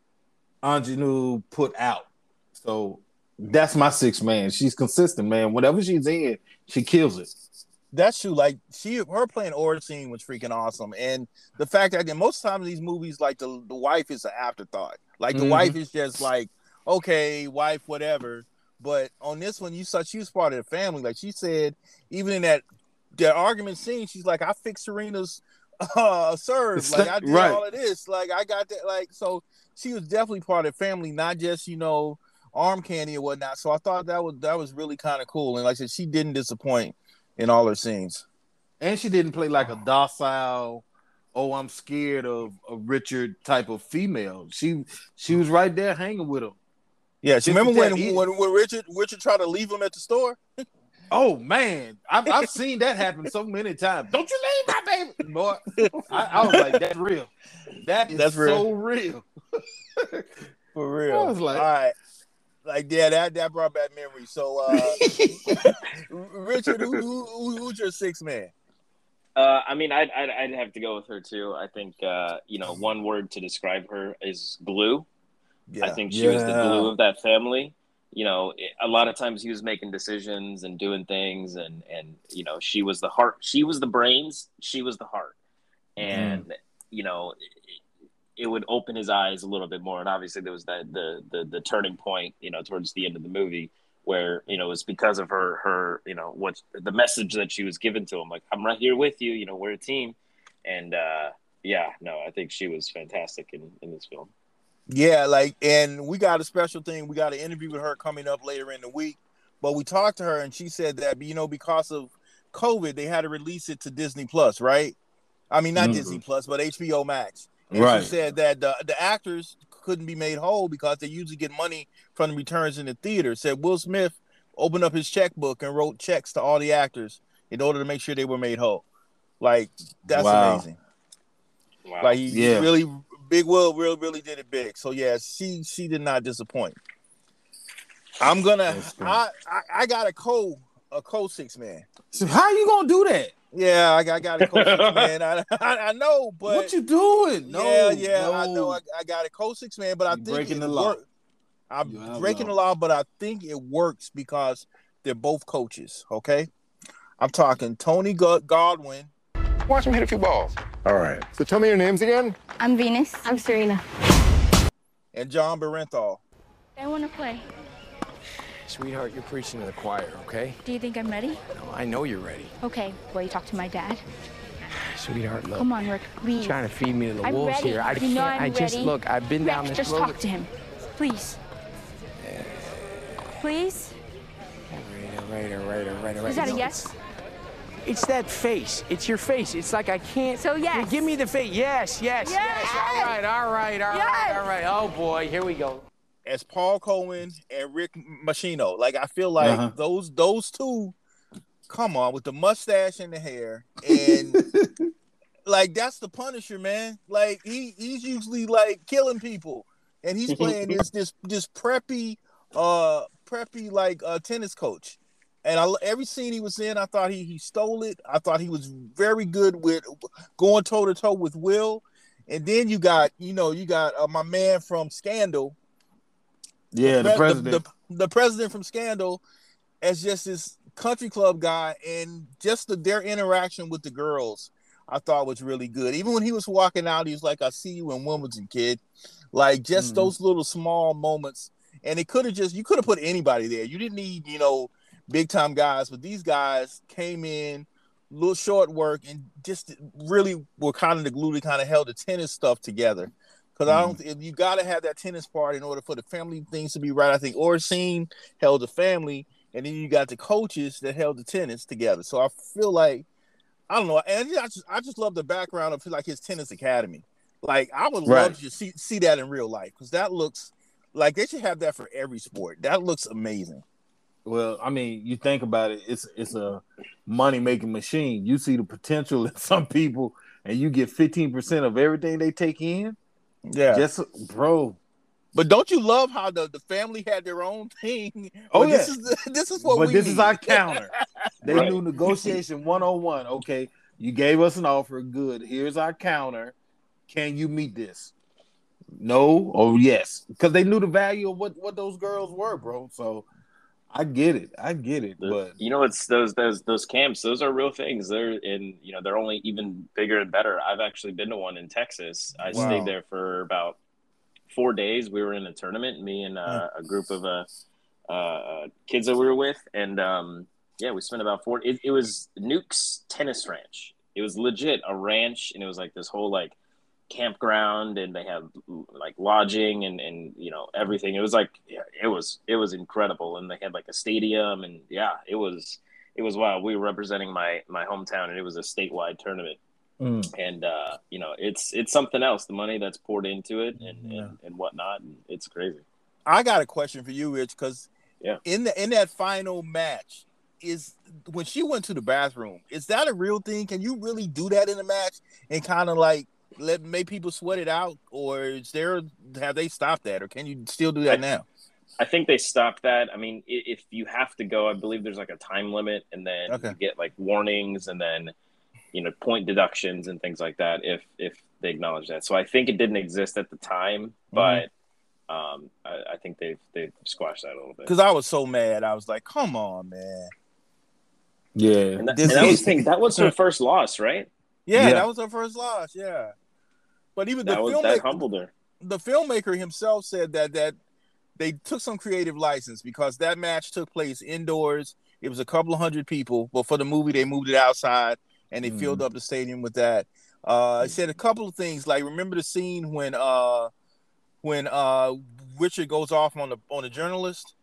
Aunjanue put out. So that's my six man. She's consistent, man. Whatever she's in, she kills it.
That's true. Like she, her playing Oracene was freaking awesome, and the fact that most times in these movies, like the the wife is an afterthought. Like the
Mhm.
wife is just like, okay, wife, whatever. But on this one, you saw she was part of the family. Like she said, even in that that argument scene, she's like, I fixed Serena's uh serve. Like I did
Right.
all of this. Like I got that. Like so, she was definitely part of the family, not just you know arm candy or whatnot. So I thought that was that was really kind of cool. And like I said, she didn't disappoint in all her scenes.
And she didn't play like a docile, oh, I'm scared of a Richard type of female. She she was right there hanging with him.
Yeah, she remember when, when when Richard Richard tried to leave him at the store?
Oh man, I've, I've seen that happen so many times. Don't you leave my baby, boy. I, I was like, that's real. That is
That's real.
so real.
For real.
I was like-
all right. Like yeah, that that brought back memories. So uh Richard, who, who, who who's your sixth man?
Uh, I mean, I'd, I'd I'd have to go with her too. I think uh, you know one word to describe her is glue. Yeah. I think she was the glue of that family. You know, a lot of times he was making decisions and doing things, and and you know she was the heart, she was the brains, she was the heart, and you know it, would open his eyes a little bit more. And obviously there was that the the the turning point, you know, towards the end of the movie where you know it's because of her her you know what the message that she was given to him like i'm right here with you you know we're a team and uh yeah no i think she was fantastic in in this film
Yeah, like, and we got a special thing. We got an interview with her coming up later in the week. But we talked to her, and she said that you know because of COVID, they had to release it to Disney Plus, right? I mean, not
Mhm.
Disney Plus, but HBO Max. And
Right.
she said that the, the actors couldn't be made whole because they usually get money from the returns in the theater. Said Will Smith opened up his checkbook and wrote checks to all the actors in order to make sure they were made whole. Like that's
Wow.
amazing.
wow
Like he
Yeah.
really Big Will really really did it big. So yeah, she she did not disappoint. I'm gonna I, I I got a co a co six man.
So how are you gonna do that?
Yeah, I got, I got a co six man. I, I I know, but
what you doing? No,
yeah, yeah, I know. I, I got a co six man, but I
You
think
breaking the law.
work- I'm
You
breaking the law, but I think it works because they're both coaches. Okay, I'm talking Tony Goldwyn.
Watch him hit a few balls. All right. So tell me your names again.
I'm Venus. I'm Serena.
and Jon Bernthal.
I want to play.
Sweetheart, you're preaching to the choir, okay?
Do you think I'm ready?
No, I know you're ready.
Okay. Will you talk to my dad?
Sweetheart, look.
Come on, Rick. Please.
Trying to feed me to the
I'm
wolves
ready.
here. I
you
can't.
know I'm
I just
ready.
look. I've been
Rick,
down this
just
road.
talk to him, please. Eh. Please.
All right, all right, all right, all right.
Is that a yes?
It's that face. It's your face. It's like I can't.
So yes.
Give me the face. Yes, yes, yes. All right, all right, all right,
Yes.
all right. Oh boy, here we go.
As Paul Cohen and Rick Macci. Like I feel like
Uh-huh.
those those two, come on, with the mustache and the hair, and like that's the Punisher, man. Like he he's usually like killing people, and he's playing this this this preppy uh preppy like uh tennis coach. And I every scene he was in, I thought he he stole it. I thought he was very good with going toe to toe with Will. And then you got, you know, you got uh, my man from Scandal,
Yeah, the
pre-
president.
the, the president from Scandal as just this country club guy, and just the, their interaction with the girls, I thought was really good. Even when he was walking out, he was like, "I see you in Wimbledon, kid." Like just
Mhm.
those little small moments, and it could have just you could have put anybody there. You didn't need you know big time guys, but these guys came in. Little short work and just really were kind of the glue that kind of held the tennis stuff together. Because I don't, mm. if you got to have that tennis part in order for the family things to be right. I think Oracene held the family, and then you got the coaches that held the tennis together. So I feel like I don't know, and I just I just love the background of like his tennis academy. Like I would
Right.
love to see see that in real life because that looks like they should have that for every sport. That looks amazing.
Well, I mean, you think about it, it's it's a money making machine. You see the potential in some people, and you get fifteen percent of everything they take in.
Yeah,
Just bro,
but don't you love how the, the family had their own thing?
Oh,
But this is this is what
but
we
this is our counter. They
Right.
knew negotiation one on one. Okay, you gave us an offer. Good. Here's our counter. Can you meet this? No or yes, because they knew the value of what what those girls were, bro. So I get it. I get it.
The-
But
you know, it's those those those camps. Those are real things. They're in you know they're only even bigger and better. I've actually been to one in Texas. I
Wow.
stayed there for about four days. We were in a tournament, me and uh, a group of uh, uh, kids that we were with, and um, yeah, we spent about four. It, it was Nuke's Tennis Ranch. It was legit a ranch, and it was like this whole like campground, and they have like lodging and and you know everything. It was like yeah, it was it was incredible, and they had like a stadium, and yeah, it was it was wild. We were representing my my hometown, and it was a statewide tournament
mm,
and uh, you know it's it's something else the money that's poured into it and
Yeah.
and, and whatnot and it's crazy
I got a question for you, Rich, because
Yeah.
in the in that final match, is when she went to the bathroom, is that a real thing? Can you really do that in a match and kind of like let make people sweat it out, or is there have they stopped that, or can you still do that now?
i think they stopped that i mean if you have to go i believe there's like a time limit and then
Okay.
you get like warnings and then you know point deductions and things like that if if they acknowledge that so i think it didn't exist at the time but um I, I think they've they've squashed that a little bit
Because I was so mad, I was like, "Come on, man!"
yeah.
and that, and that was
is-
thing that was her first loss right
Yeah,
Yeah.
that was her first loss. Yeah, but even the
that was
filmmaker,
that humbled her
the filmmaker himself said that that they took some creative license because that match took place indoors. It was a couple of hundred people, but for the movie they moved it outside and they
Mm.
filled up the stadium with that. Uh, it said a couple of things like remember the scene when uh when uh Richard goes off on the on the journalist.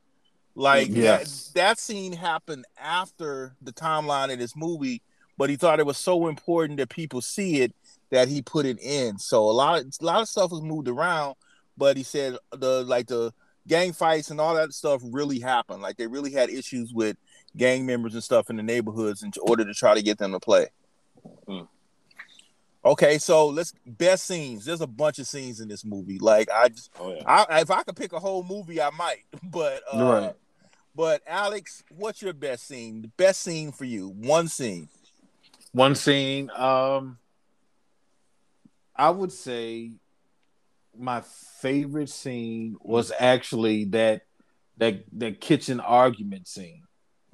Like
Yes.
that, that scene happened after the timeline of this movie, but he thought it was so important that people see it that he put it in. So a lot of a lot of stuff was moved around, but he said the like the gang fights and all that stuff really happened. Like they really had issues with gang members and stuff in the neighborhoods in order to try to get them to play.
Hmm.
Okay, so let's best scenes. There's a bunch of scenes in this movie. Like I, just,
oh yeah
I if I could pick a whole movie, I might. But uh,
Right.
But Alex, what's your best scene? The best scene for you? One scene.
One scene. Um, I would say my favorite scene was actually that that that kitchen argument scene.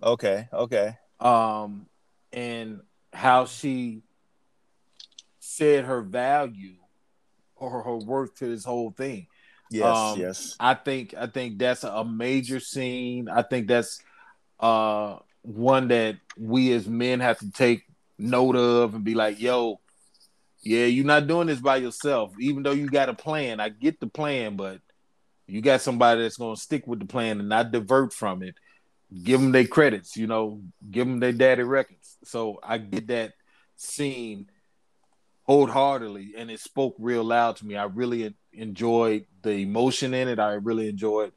Okay. Okay.
Um, and how she said her value or her worth to this whole thing.
Yes.
Um,
yes.
I think I think that's a major scene. I think that's uh one that we as men have to take note of and be like, yo, yeah, you're not doing this by yourself. Even though you got a plan, I get the plan, but you got somebody that's gonna stick with the plan and not divert from it. Give them their credits, you know, give them their daddy records. So I get that scene wholeheartedly, and it spoke real loud to me. I really enjoyed the emotion in it. I really enjoyed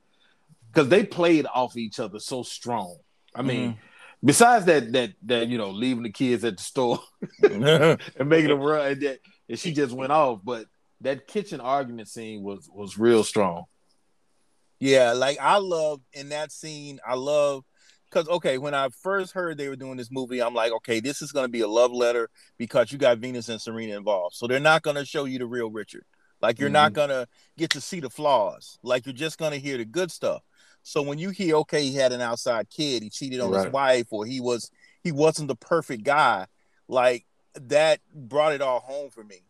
because they played off each other so strong. I mean, mm-hmm. Besides that, that that you know, leaving the kids at the store and making them run, and, that, and she just went off. But that kitchen argument scene was was real strong.
Yeah, like I love in that scene, I love because okay, when I first heard they were doing this movie, I'm like, okay, this is gonna be a love letter because you got Venus and Serena involved. So they're not gonna show you the real Richard. Like you're not mm-hmm. gonna get to see the flaws. Like you're just gonna hear the good stuff. So when you hear, okay, he had an outside kid, he cheated on his wife, or he was he wasn't the perfect guy, like that brought it all home for me.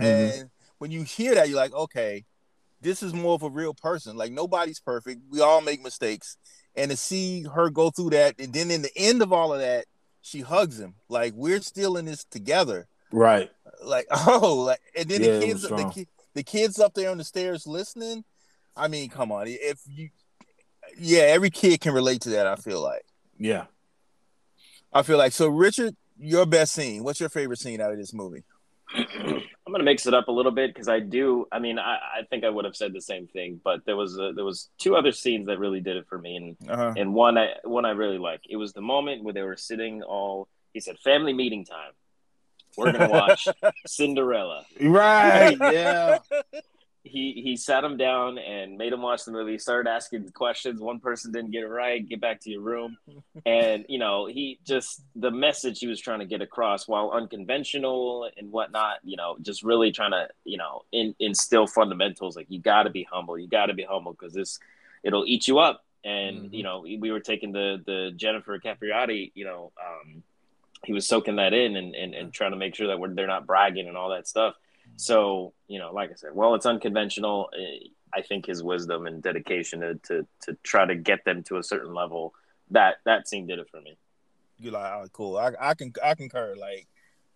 Mhm.
And when you hear that, you're like, okay, this is more of a real person. Like nobody's perfect. We all make mistakes. And to see her go through that, and then in the end of all of that, she hugs him. Like we're still in this together.
Right.
Like oh, like and then
Yeah,
the kids, the, the kids up there on the stairs listening. I mean, come on, if you, yeah, every kid can relate to that. I feel like.
Yeah.
I feel like so. Richard, your best scene. What's your favorite scene out of this movie?
I'm gonna mix it up a little bit because I do. I mean, I, I think I would have said the same thing, but there was a, there was two other scenes that really did it for me, and
Uh-huh.
and one I one I really like. It was the moment where they were sitting all. He said, "Family meeting time. We're gonna watch Cinderella."
Right. Yeah.
He he sat him down and made him watch the movie. Started asking questions. One person didn't get it right. Get back to your room, and you know he just the message he was trying to get across, while unconventional and whatnot. You know, just really trying to you know in, instill fundamentals like you got to be humble. You got to be humble because this it'll eat you up and you know we, we were taking the the Jennifer Capriati, you know, um, he was soaking that in and, and, and trying to make sure that we're, they're not bragging and all that stuff. So you know, like I said, well, it's unconventional. eh, I think his wisdom and dedication to, to to try to get them to a certain level that that scene did it for me.
You're like, oh, cool. I, I can I concur. Like,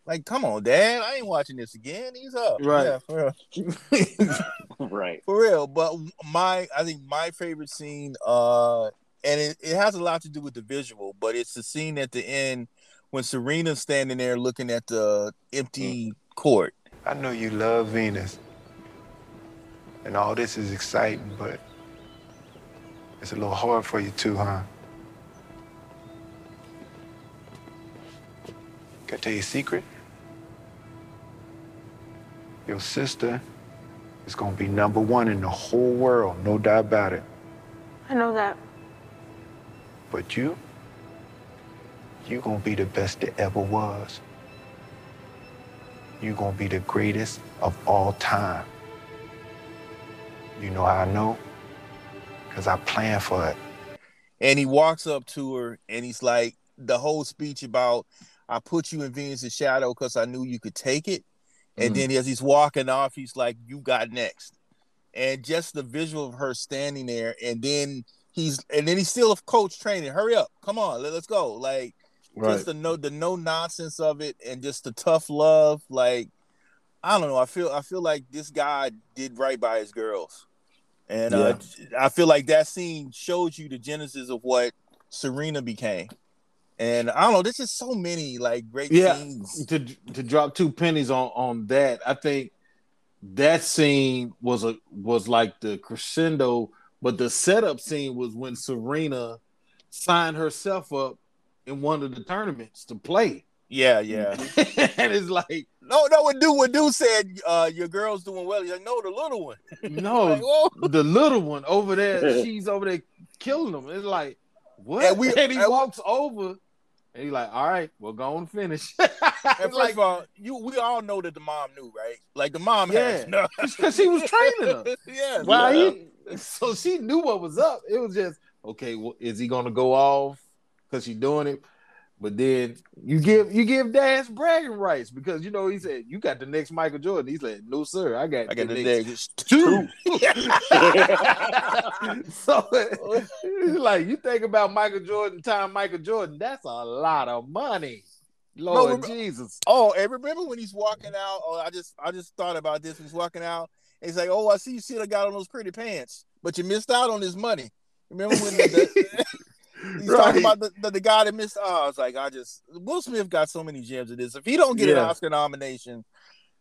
like, come on, Dad. I ain't watching this again. He's up.
Right.
Yeah, for real.
right.
For real. But my I think my favorite scene, uh, and it, it has a lot to do with the visual, but it's the scene at the end when Serena's standing there looking at the empty court.
I know you love Venus. And all this is exciting, but it's a little hard for you too, huh? Can I tell you a secret? Your sister is gonna be number one in the whole world, no doubt about it.
I know that.
But you, you gonna be the best that ever was. You gonna be the greatest of all time. You know how I know? Cause I planned for it.
And he walks up to her and he's like, the whole speech about, I put you in Venus's shadow because I knew you could take it. And
Mhm.
then as he's walking off, he's like, You got next. And just the visual of her standing there, and then he's and then he's still a coach training. Hurry up, come on, let, us go. Like
Right.
just the no the no nonsense of it and just the tough love. Like, I don't know. I feel I feel like this guy did right by his girls. And uh, I feel like that scene shows you the genesis of what Serena became. And I don't know, there's just so many like great
yeah
scenes.
to to drop two pennies on on that i think that scene was a was like the crescendo but the setup scene was when serena signed herself up in one of the tournaments to play
Yeah, yeah.
and it's like
No, no, what do what do said uh your girl's doing well. He's like, no, the little one.
no
Like,
the little one over there she's over there killing them it's like what
And we-
and he
and-
walks over and he's like all right we're going to finish
And
It's
first
like
of all, you we all know that the mom knew, right? Like the mom
Yeah.
has no
because she was training her
yeah.
Well,
yeah.
he, so she knew what was up. It was just okay. Well, is he gonna go off because she's doing it? But then you give you give Dash bragging rights because you know he said you got the next Michael Jordan. He's like, no sir, I got
I got
the
the
next
next
two. so like you think about Michael Jordan, time Michael Jordan. That's a lot of money. Lord
rem-
Jesus.
Oh, and remember when he's walking out? Oh, I just I just thought about this. He's walking out. And he's like, "Oh, I see you still got on those pretty pants, but you missed out on his money." Remember when the- he's
Right.
talking about the, the, the guy that missed? Oh, I was like, I just Will Smith got so many gems of this. If he don't get an Oscar nomination,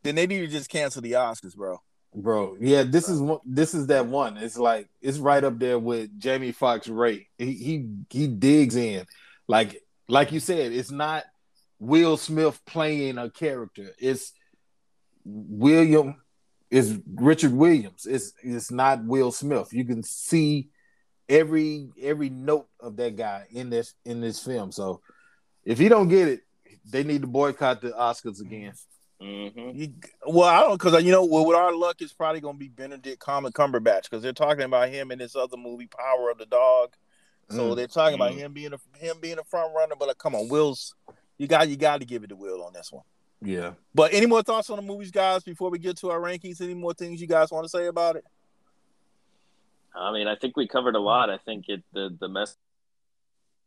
then they need to just cancel the Oscars, bro.
Bro, yeah, this is one. This is that one. It's like it's right up there with Jamie Foxx Ray. He he he digs in, like like you said. It's not Will Smith playing a character. It's William. It's Richard Williams. It's it's not Will Smith. You can see every every note of that guy in this in this film. So if he don't get it, they need to boycott the Oscars again.
Mm-hmm.
You, well, I don't because you know, well, with our luck, it's probably gonna be Benedict Cum- Cumberbatch because they're talking about him in this other movie, Power of the Dog. So
Mm.
they're talking about
Mm.
him being a him being a front runner. But like, come on, Will's you got you got to give it to Will on this one.
Yeah.
But any more thoughts on the movies, guys? Before we get to our rankings, any more things you guys want to say about it?
I mean, I think we covered a lot. I think it the the mess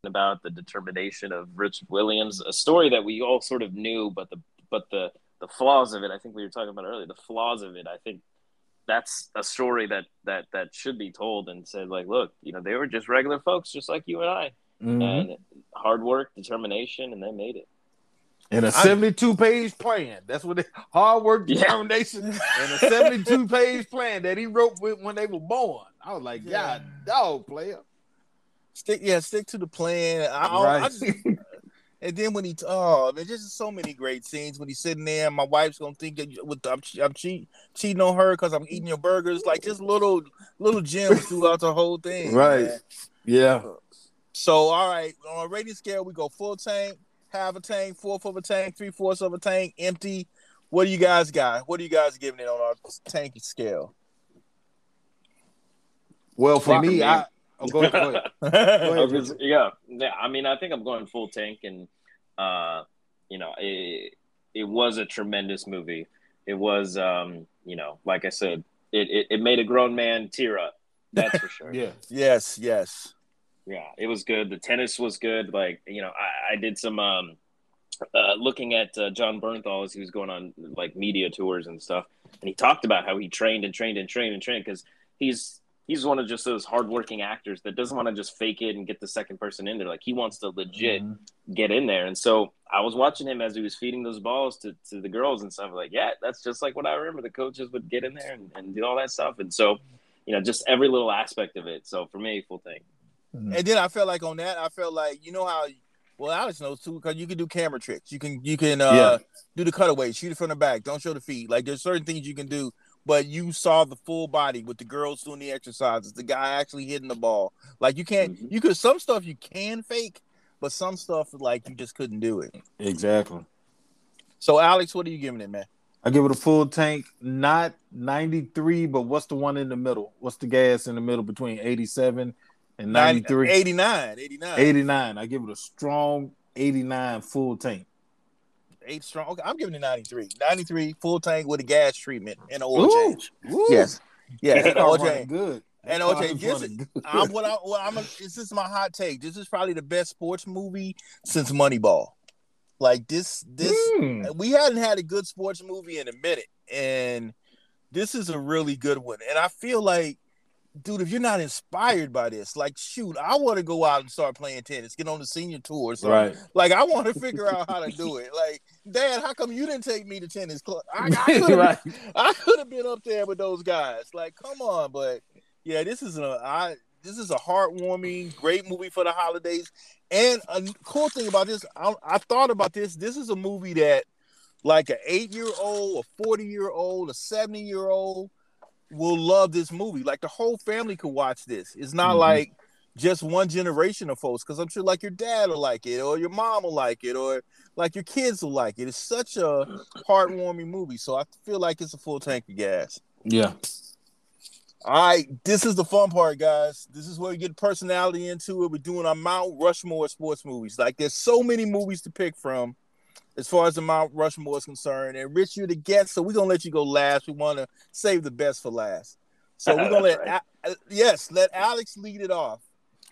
about the determination of Richard Williams, a story that we all sort of knew, but the but the the flaws of it. I think we were talking about earlier. The flaws of it. I think that's a story that that that should be told and said like, look, you know, they were just regular folks, just like you and I,
Mhm.
and hard work, determination, and they made it.
And a
I-
72 page plan. That's what they hard work,
Yeah.
determination, and a 72 page plan that he wrote with when they were born. I was like,
Yeah.
God, dog player.
Stick, yeah, stick to the plan. I, I- I
Right.
just, and then when he, oh, man, just so many great scenes when he's sitting there. My wife's gonna think that with I'm, I'm cheat, cheating on her because I'm eating your burgers. Like just little little gems throughout the whole thing.
Right.
man.
Yeah.
So, all right, on a rating scale, we go full tank, half a tank, fourth of a tank, three fourths of a tank, empty. What do you guys got? What are you guys giving it on our tank scale?
Well, for
Fuck
me,
me.
I Oh, go ahead. Go ahead. Go ahead
just- yeah, yeah. I mean, I think I'm going full tank, and uh, you know, it it was a tremendous movie. It was, um, you know, like I said, it it, it made a grown man tear up. That's for sure.
Yeah.
Yes, yes.
Yeah, it was good. The tennis was good. Like you know, I, I did some um, uh, looking at uh, Jon Bernthal as he was going on like media tours and stuff, and he talked about how he trained and trained and trained and trained because he's he's one of just those hardworking actors that doesn't want to just fake it and get the second person in there. Like he wants to legit get in there. And so I was watching him as he was feeding those balls to, to the girls and stuff. Like, yeah, that's just like what I remember. The coaches would get in there and, and do all that stuff. And so, you know, just every little aspect of it. So for me, full thing.
And then I felt like on that, I felt like you know how well Alex knows too, because you can do camera tricks. You can you can uh
Yeah.
do the cutaway, shoot it from the back, don't show the feet. Like there's certain things you can do, but you saw the full body with the girls doing the exercises, the guy actually hitting the ball. Like you can't you could some stuff you can fake, but some stuff like you just couldn't do it.
Exactly.
So Alex, what are you giving it, man?
I give it a full tank, not 93, but what's the one in the middle? What's the gas in the middle between 87 and 93?
89, 89.
89. I give it a strong 89 full tank.
Eight strong. Okay, I'm giving it 93. 93 full tank with a gas treatment and an oil
Ooh,
change.
ooh.
Yes. Yes.
That
and oil change.
good.
And
car
OJ, this is,
good.
I'm what I well, I'm a, this is my hot take. This is probably the best sports movie since Moneyball. Like this, this
Hmm.
we hadn't had a good sports movie in a minute, and this is a really good one. And I feel like, dude, if you're not inspired by this, like, shoot, I want to go out and start playing tennis, get on the senior tour, something.
Right.
Like, I want to figure out how to do it. Like, Dad, how come you didn't take me to tennis club? I, I could have
Right.
I could have been up there with those guys. Like, come on, but yeah, this is a I this is a heartwarming, great movie for the holidays. And a cool thing about this, I, I thought about this. This is a movie that, like, an eight year old, a forty year old, a seventy year old will love this movie. Like, the whole family could watch this. It's not
Mhm.
like just one generation of folks, because I'm sure like your dad will like it, or your mom will like it, or like your kids will like it. It's such a heartwarming movie, so I feel like it's a full tank of gas.
Yeah.
All right, this is the fun part, guys. This is where we get personality into it. We're doing our Mount Rushmore sports movies. Like, there's so many movies to pick from as far as the Mount Rushmore is concerned. And Rich, you're the guest, so we're gonna let you go last. We want to save the best for last. So we're gonna let
That's
A- uh, yes, let Alex lead it off.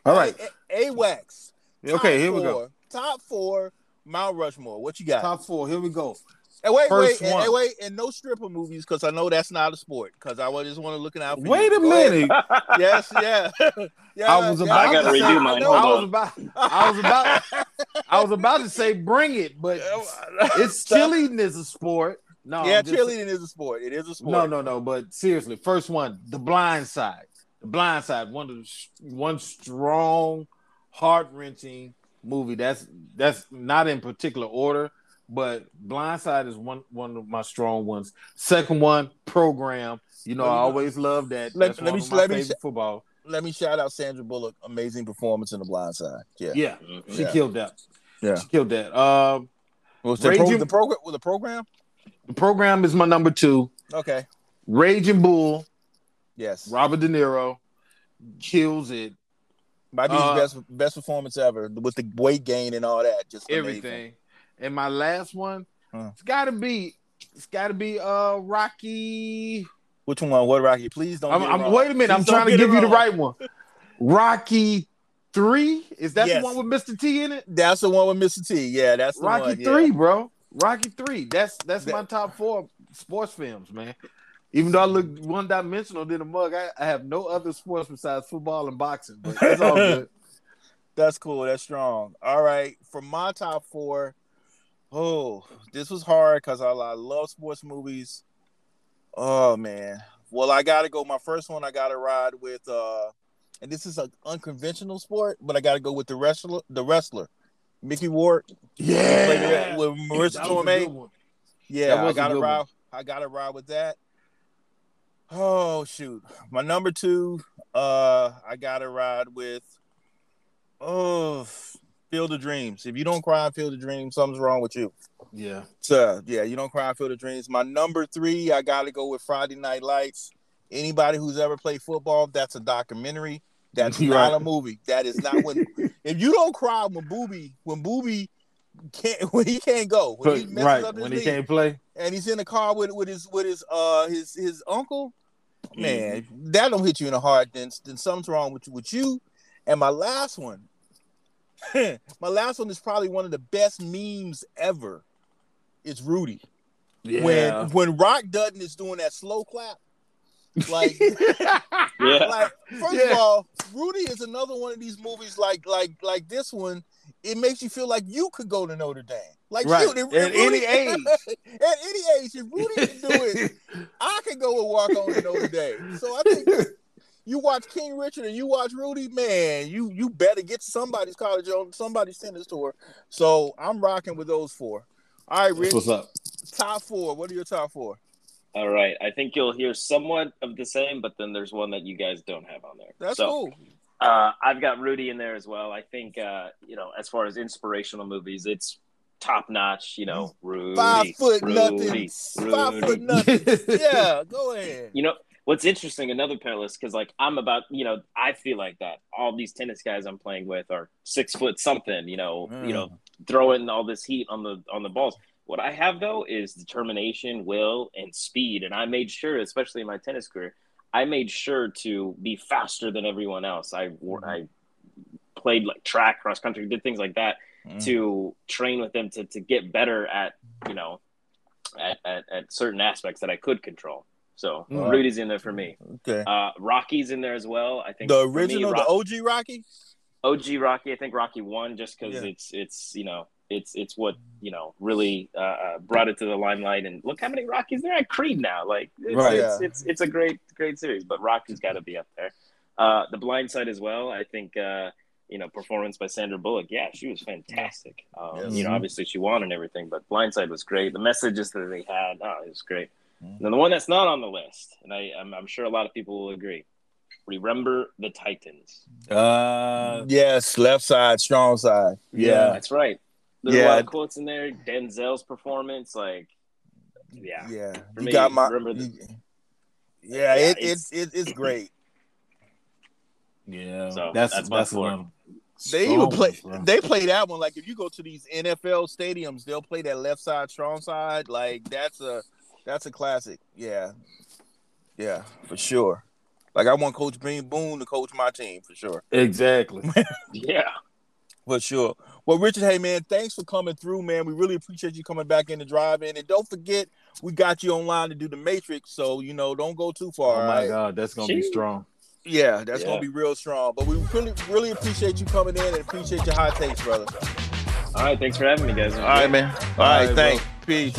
All right.
A- AWACS.
Okay,
top
here we go.
Top four Mount Rushmore. What you got?
Top four. Here we go.
And wait,
First
wait, and, and wait, and no stripper movies because I know that's not a sport. Because I wa- just want to looking out for you.
Wait a minute.
yes, yeah, yeah.
I was
yeah,
about
I gotta
say,
mine.
know.
I was about I was about I was about to say bring it, but it's cheerleading is a sport. No,
yeah, cheerleading is a sport. It is a sport.
No, no, no. But seriously, first one, The Blind Side. The Blind Side, one of the one strong, heart wrenching movie. That's that's not in particular order, but Blind Side is one one of my strong ones. Second one, Program. You know,
Let
I always love that.
let-
That's
let
one
me-
of my
let me sh-
football.
Let me shout out Sandra Bullock. Amazing performance in The Blind Side. Yeah,
Yeah,
Mhm.
she
Yeah.
killed that.
Yeah.
she killed that. Um,
Was the, pro- the program? With the program?
the program is my number two.
Okay.
Raging Bull,
Yes.
Robert De Niro, kills it.
Might be his
Uh,
best best performance ever with the weight gain and all that. Just amazing.
everything. And my last one,
Huh.
it's gotta be, it's gotta be uh Rocky.
Which one? What Rocky? Please don't.
I'm, I'm- wait a minute, I'm trying to give you the right one. Rocky three? Is that
Yes.
the one with Mr. T in it?
That's the one with Mr. T. Yeah, that's the
Rocky
one. yeah.
three, bro. Rocky three. That's that's
That-
my top four sports films, man. Even though I look one dimensional than a mug, I, I have no other sports besides football and boxing. But it's all good.
That's cool. That's strong. All right. For my top four, oh, this was hard because I, I love sports movies. Oh man. Well, I gotta go. My first one, I gotta ride with uh and this is an unconventional sport, but I gotta go with the wrestler, the wrestler. Mickey Ward.
Yeah,
with
Marisa
Tomei. Yeah, I gotta ride.
one.
I gotta ride with that. Oh shoot, my number two. Uh, I gotta ride with. Oh, Field of Dreams. If you don't cry in Field of Dreams, something's wrong with you.
Yeah.
So yeah, you don't cry in Field of Dreams. My number three, I gotta go with Friday Night Lights. Anybody who's ever played football, that's a documentary. That's
You're
not a movie. That is not when. if you don't cry when Boobie when Boobie can't when he can't go when he messes
right
up his
when he can't play.
and he's in the car with with his with his uh his his uncle. Man, that don't hit you in the heart. Then then something's wrong with you, with you. And my last one, my last one is probably one of the best memes ever. It's Rudy.
Yeah.
When when Rock Dutton is doing that slow clap, like
Yeah.
like first
Yeah.
of all, Rudy is another one of these movies like like like this one. It makes you feel like you could go to Notre Dame, like
Right.
shoot, if-
At
if Rudy-
any age.
at any age, if Rudy can do it, I can go and walk on to Notre Dame. So I think you watch King Richard and you watch Rudy, man, you you better get somebody's college on somebody's tennis tour. So I'm rocking with those four. All right, Rich.
What's up.
Top four. What are your top four?
All right. I think you'll hear somewhat of the same, but then there's one that you guys don't have on there.
That's
So,
cool.
Uh, I've got Rudy in there as well. I think uh, you know, as far as inspirational movies, it's top notch. You know, Rudy,
Five foot
Rudy,
nothing. Five foot nothing. yeah, go ahead.
You know what's interesting? Another parallel because like I'm about you know I feel like that all these tennis guys I'm playing with are six foot something. You know, you know, mm. throwing all this heat on the on the balls. What I have though is determination, will, and speed, and I made sure, especially in my tennis career, I made sure to be faster than everyone else. I mm. I played like track, cross country, did things like that mm. to train with them to to get better at you know at, at, at certain aspects that I could control. So
Right.
Rudy's in there for me.
Okay.
Uh, Rocky's in there as well. I think
The
for me,
original, the OG Rocky.
OG Rocky. I think Rocky one just because
Yeah.
it's it's you know it's it's what you know really uh, uh, brought it to the limelight. And look how many Rockies there at Creed now. Like it's,
Right.
it's,
Yeah.
it's it's a great great series. But Rocky's got to be up there. Uh, the Blind Side as well. I think uh, you know performance by Sandra Bullock. Yeah, she was fantastic. Um,
Yes.
You know, obviously she won and everything, but Blind Side was great. The messages that they had, oh, it was great.
Mm-hmm.
And the one that's not on the list, and I, I'm, I'm sure a lot of people will agree. Remember the Titans.
Uh,
Yes, left side, strong side. Yeah,
That's right. There's a lot of quotes in there. Denzel's performance, like, yeah,
yeah.
For
You
me,
got my.
remember the-
you- yeah,
Yeah,
it,
it's-
it's it, it's great.
yeah.
So,
that's
that's my
that's
four.
another
They
strong
even play.
bro.
They play that one. Like if you go to these NFL stadiums, they'll play that left side, strong side. Like that's a that's a classic. Yeah, yeah, for sure. Like I want Coach Bean Boone to coach my team for sure.
Exactly.
yeah.
For sure. Well, Richard, hey man, thanks for coming through, man. We really appreciate you coming back in the drive in. And don't forget, we got you online to do the Matrix. So, you know, don't go too far.
oh my
right?
God, that's gonna be strong.
Yeah, that's
Yeah.
gonna be real strong. But we really, really appreciate you coming in and appreciate your hot takes, brother.
All right. Thanks for having me, guys.
All right, man. All right,
right,
thanks. Peace.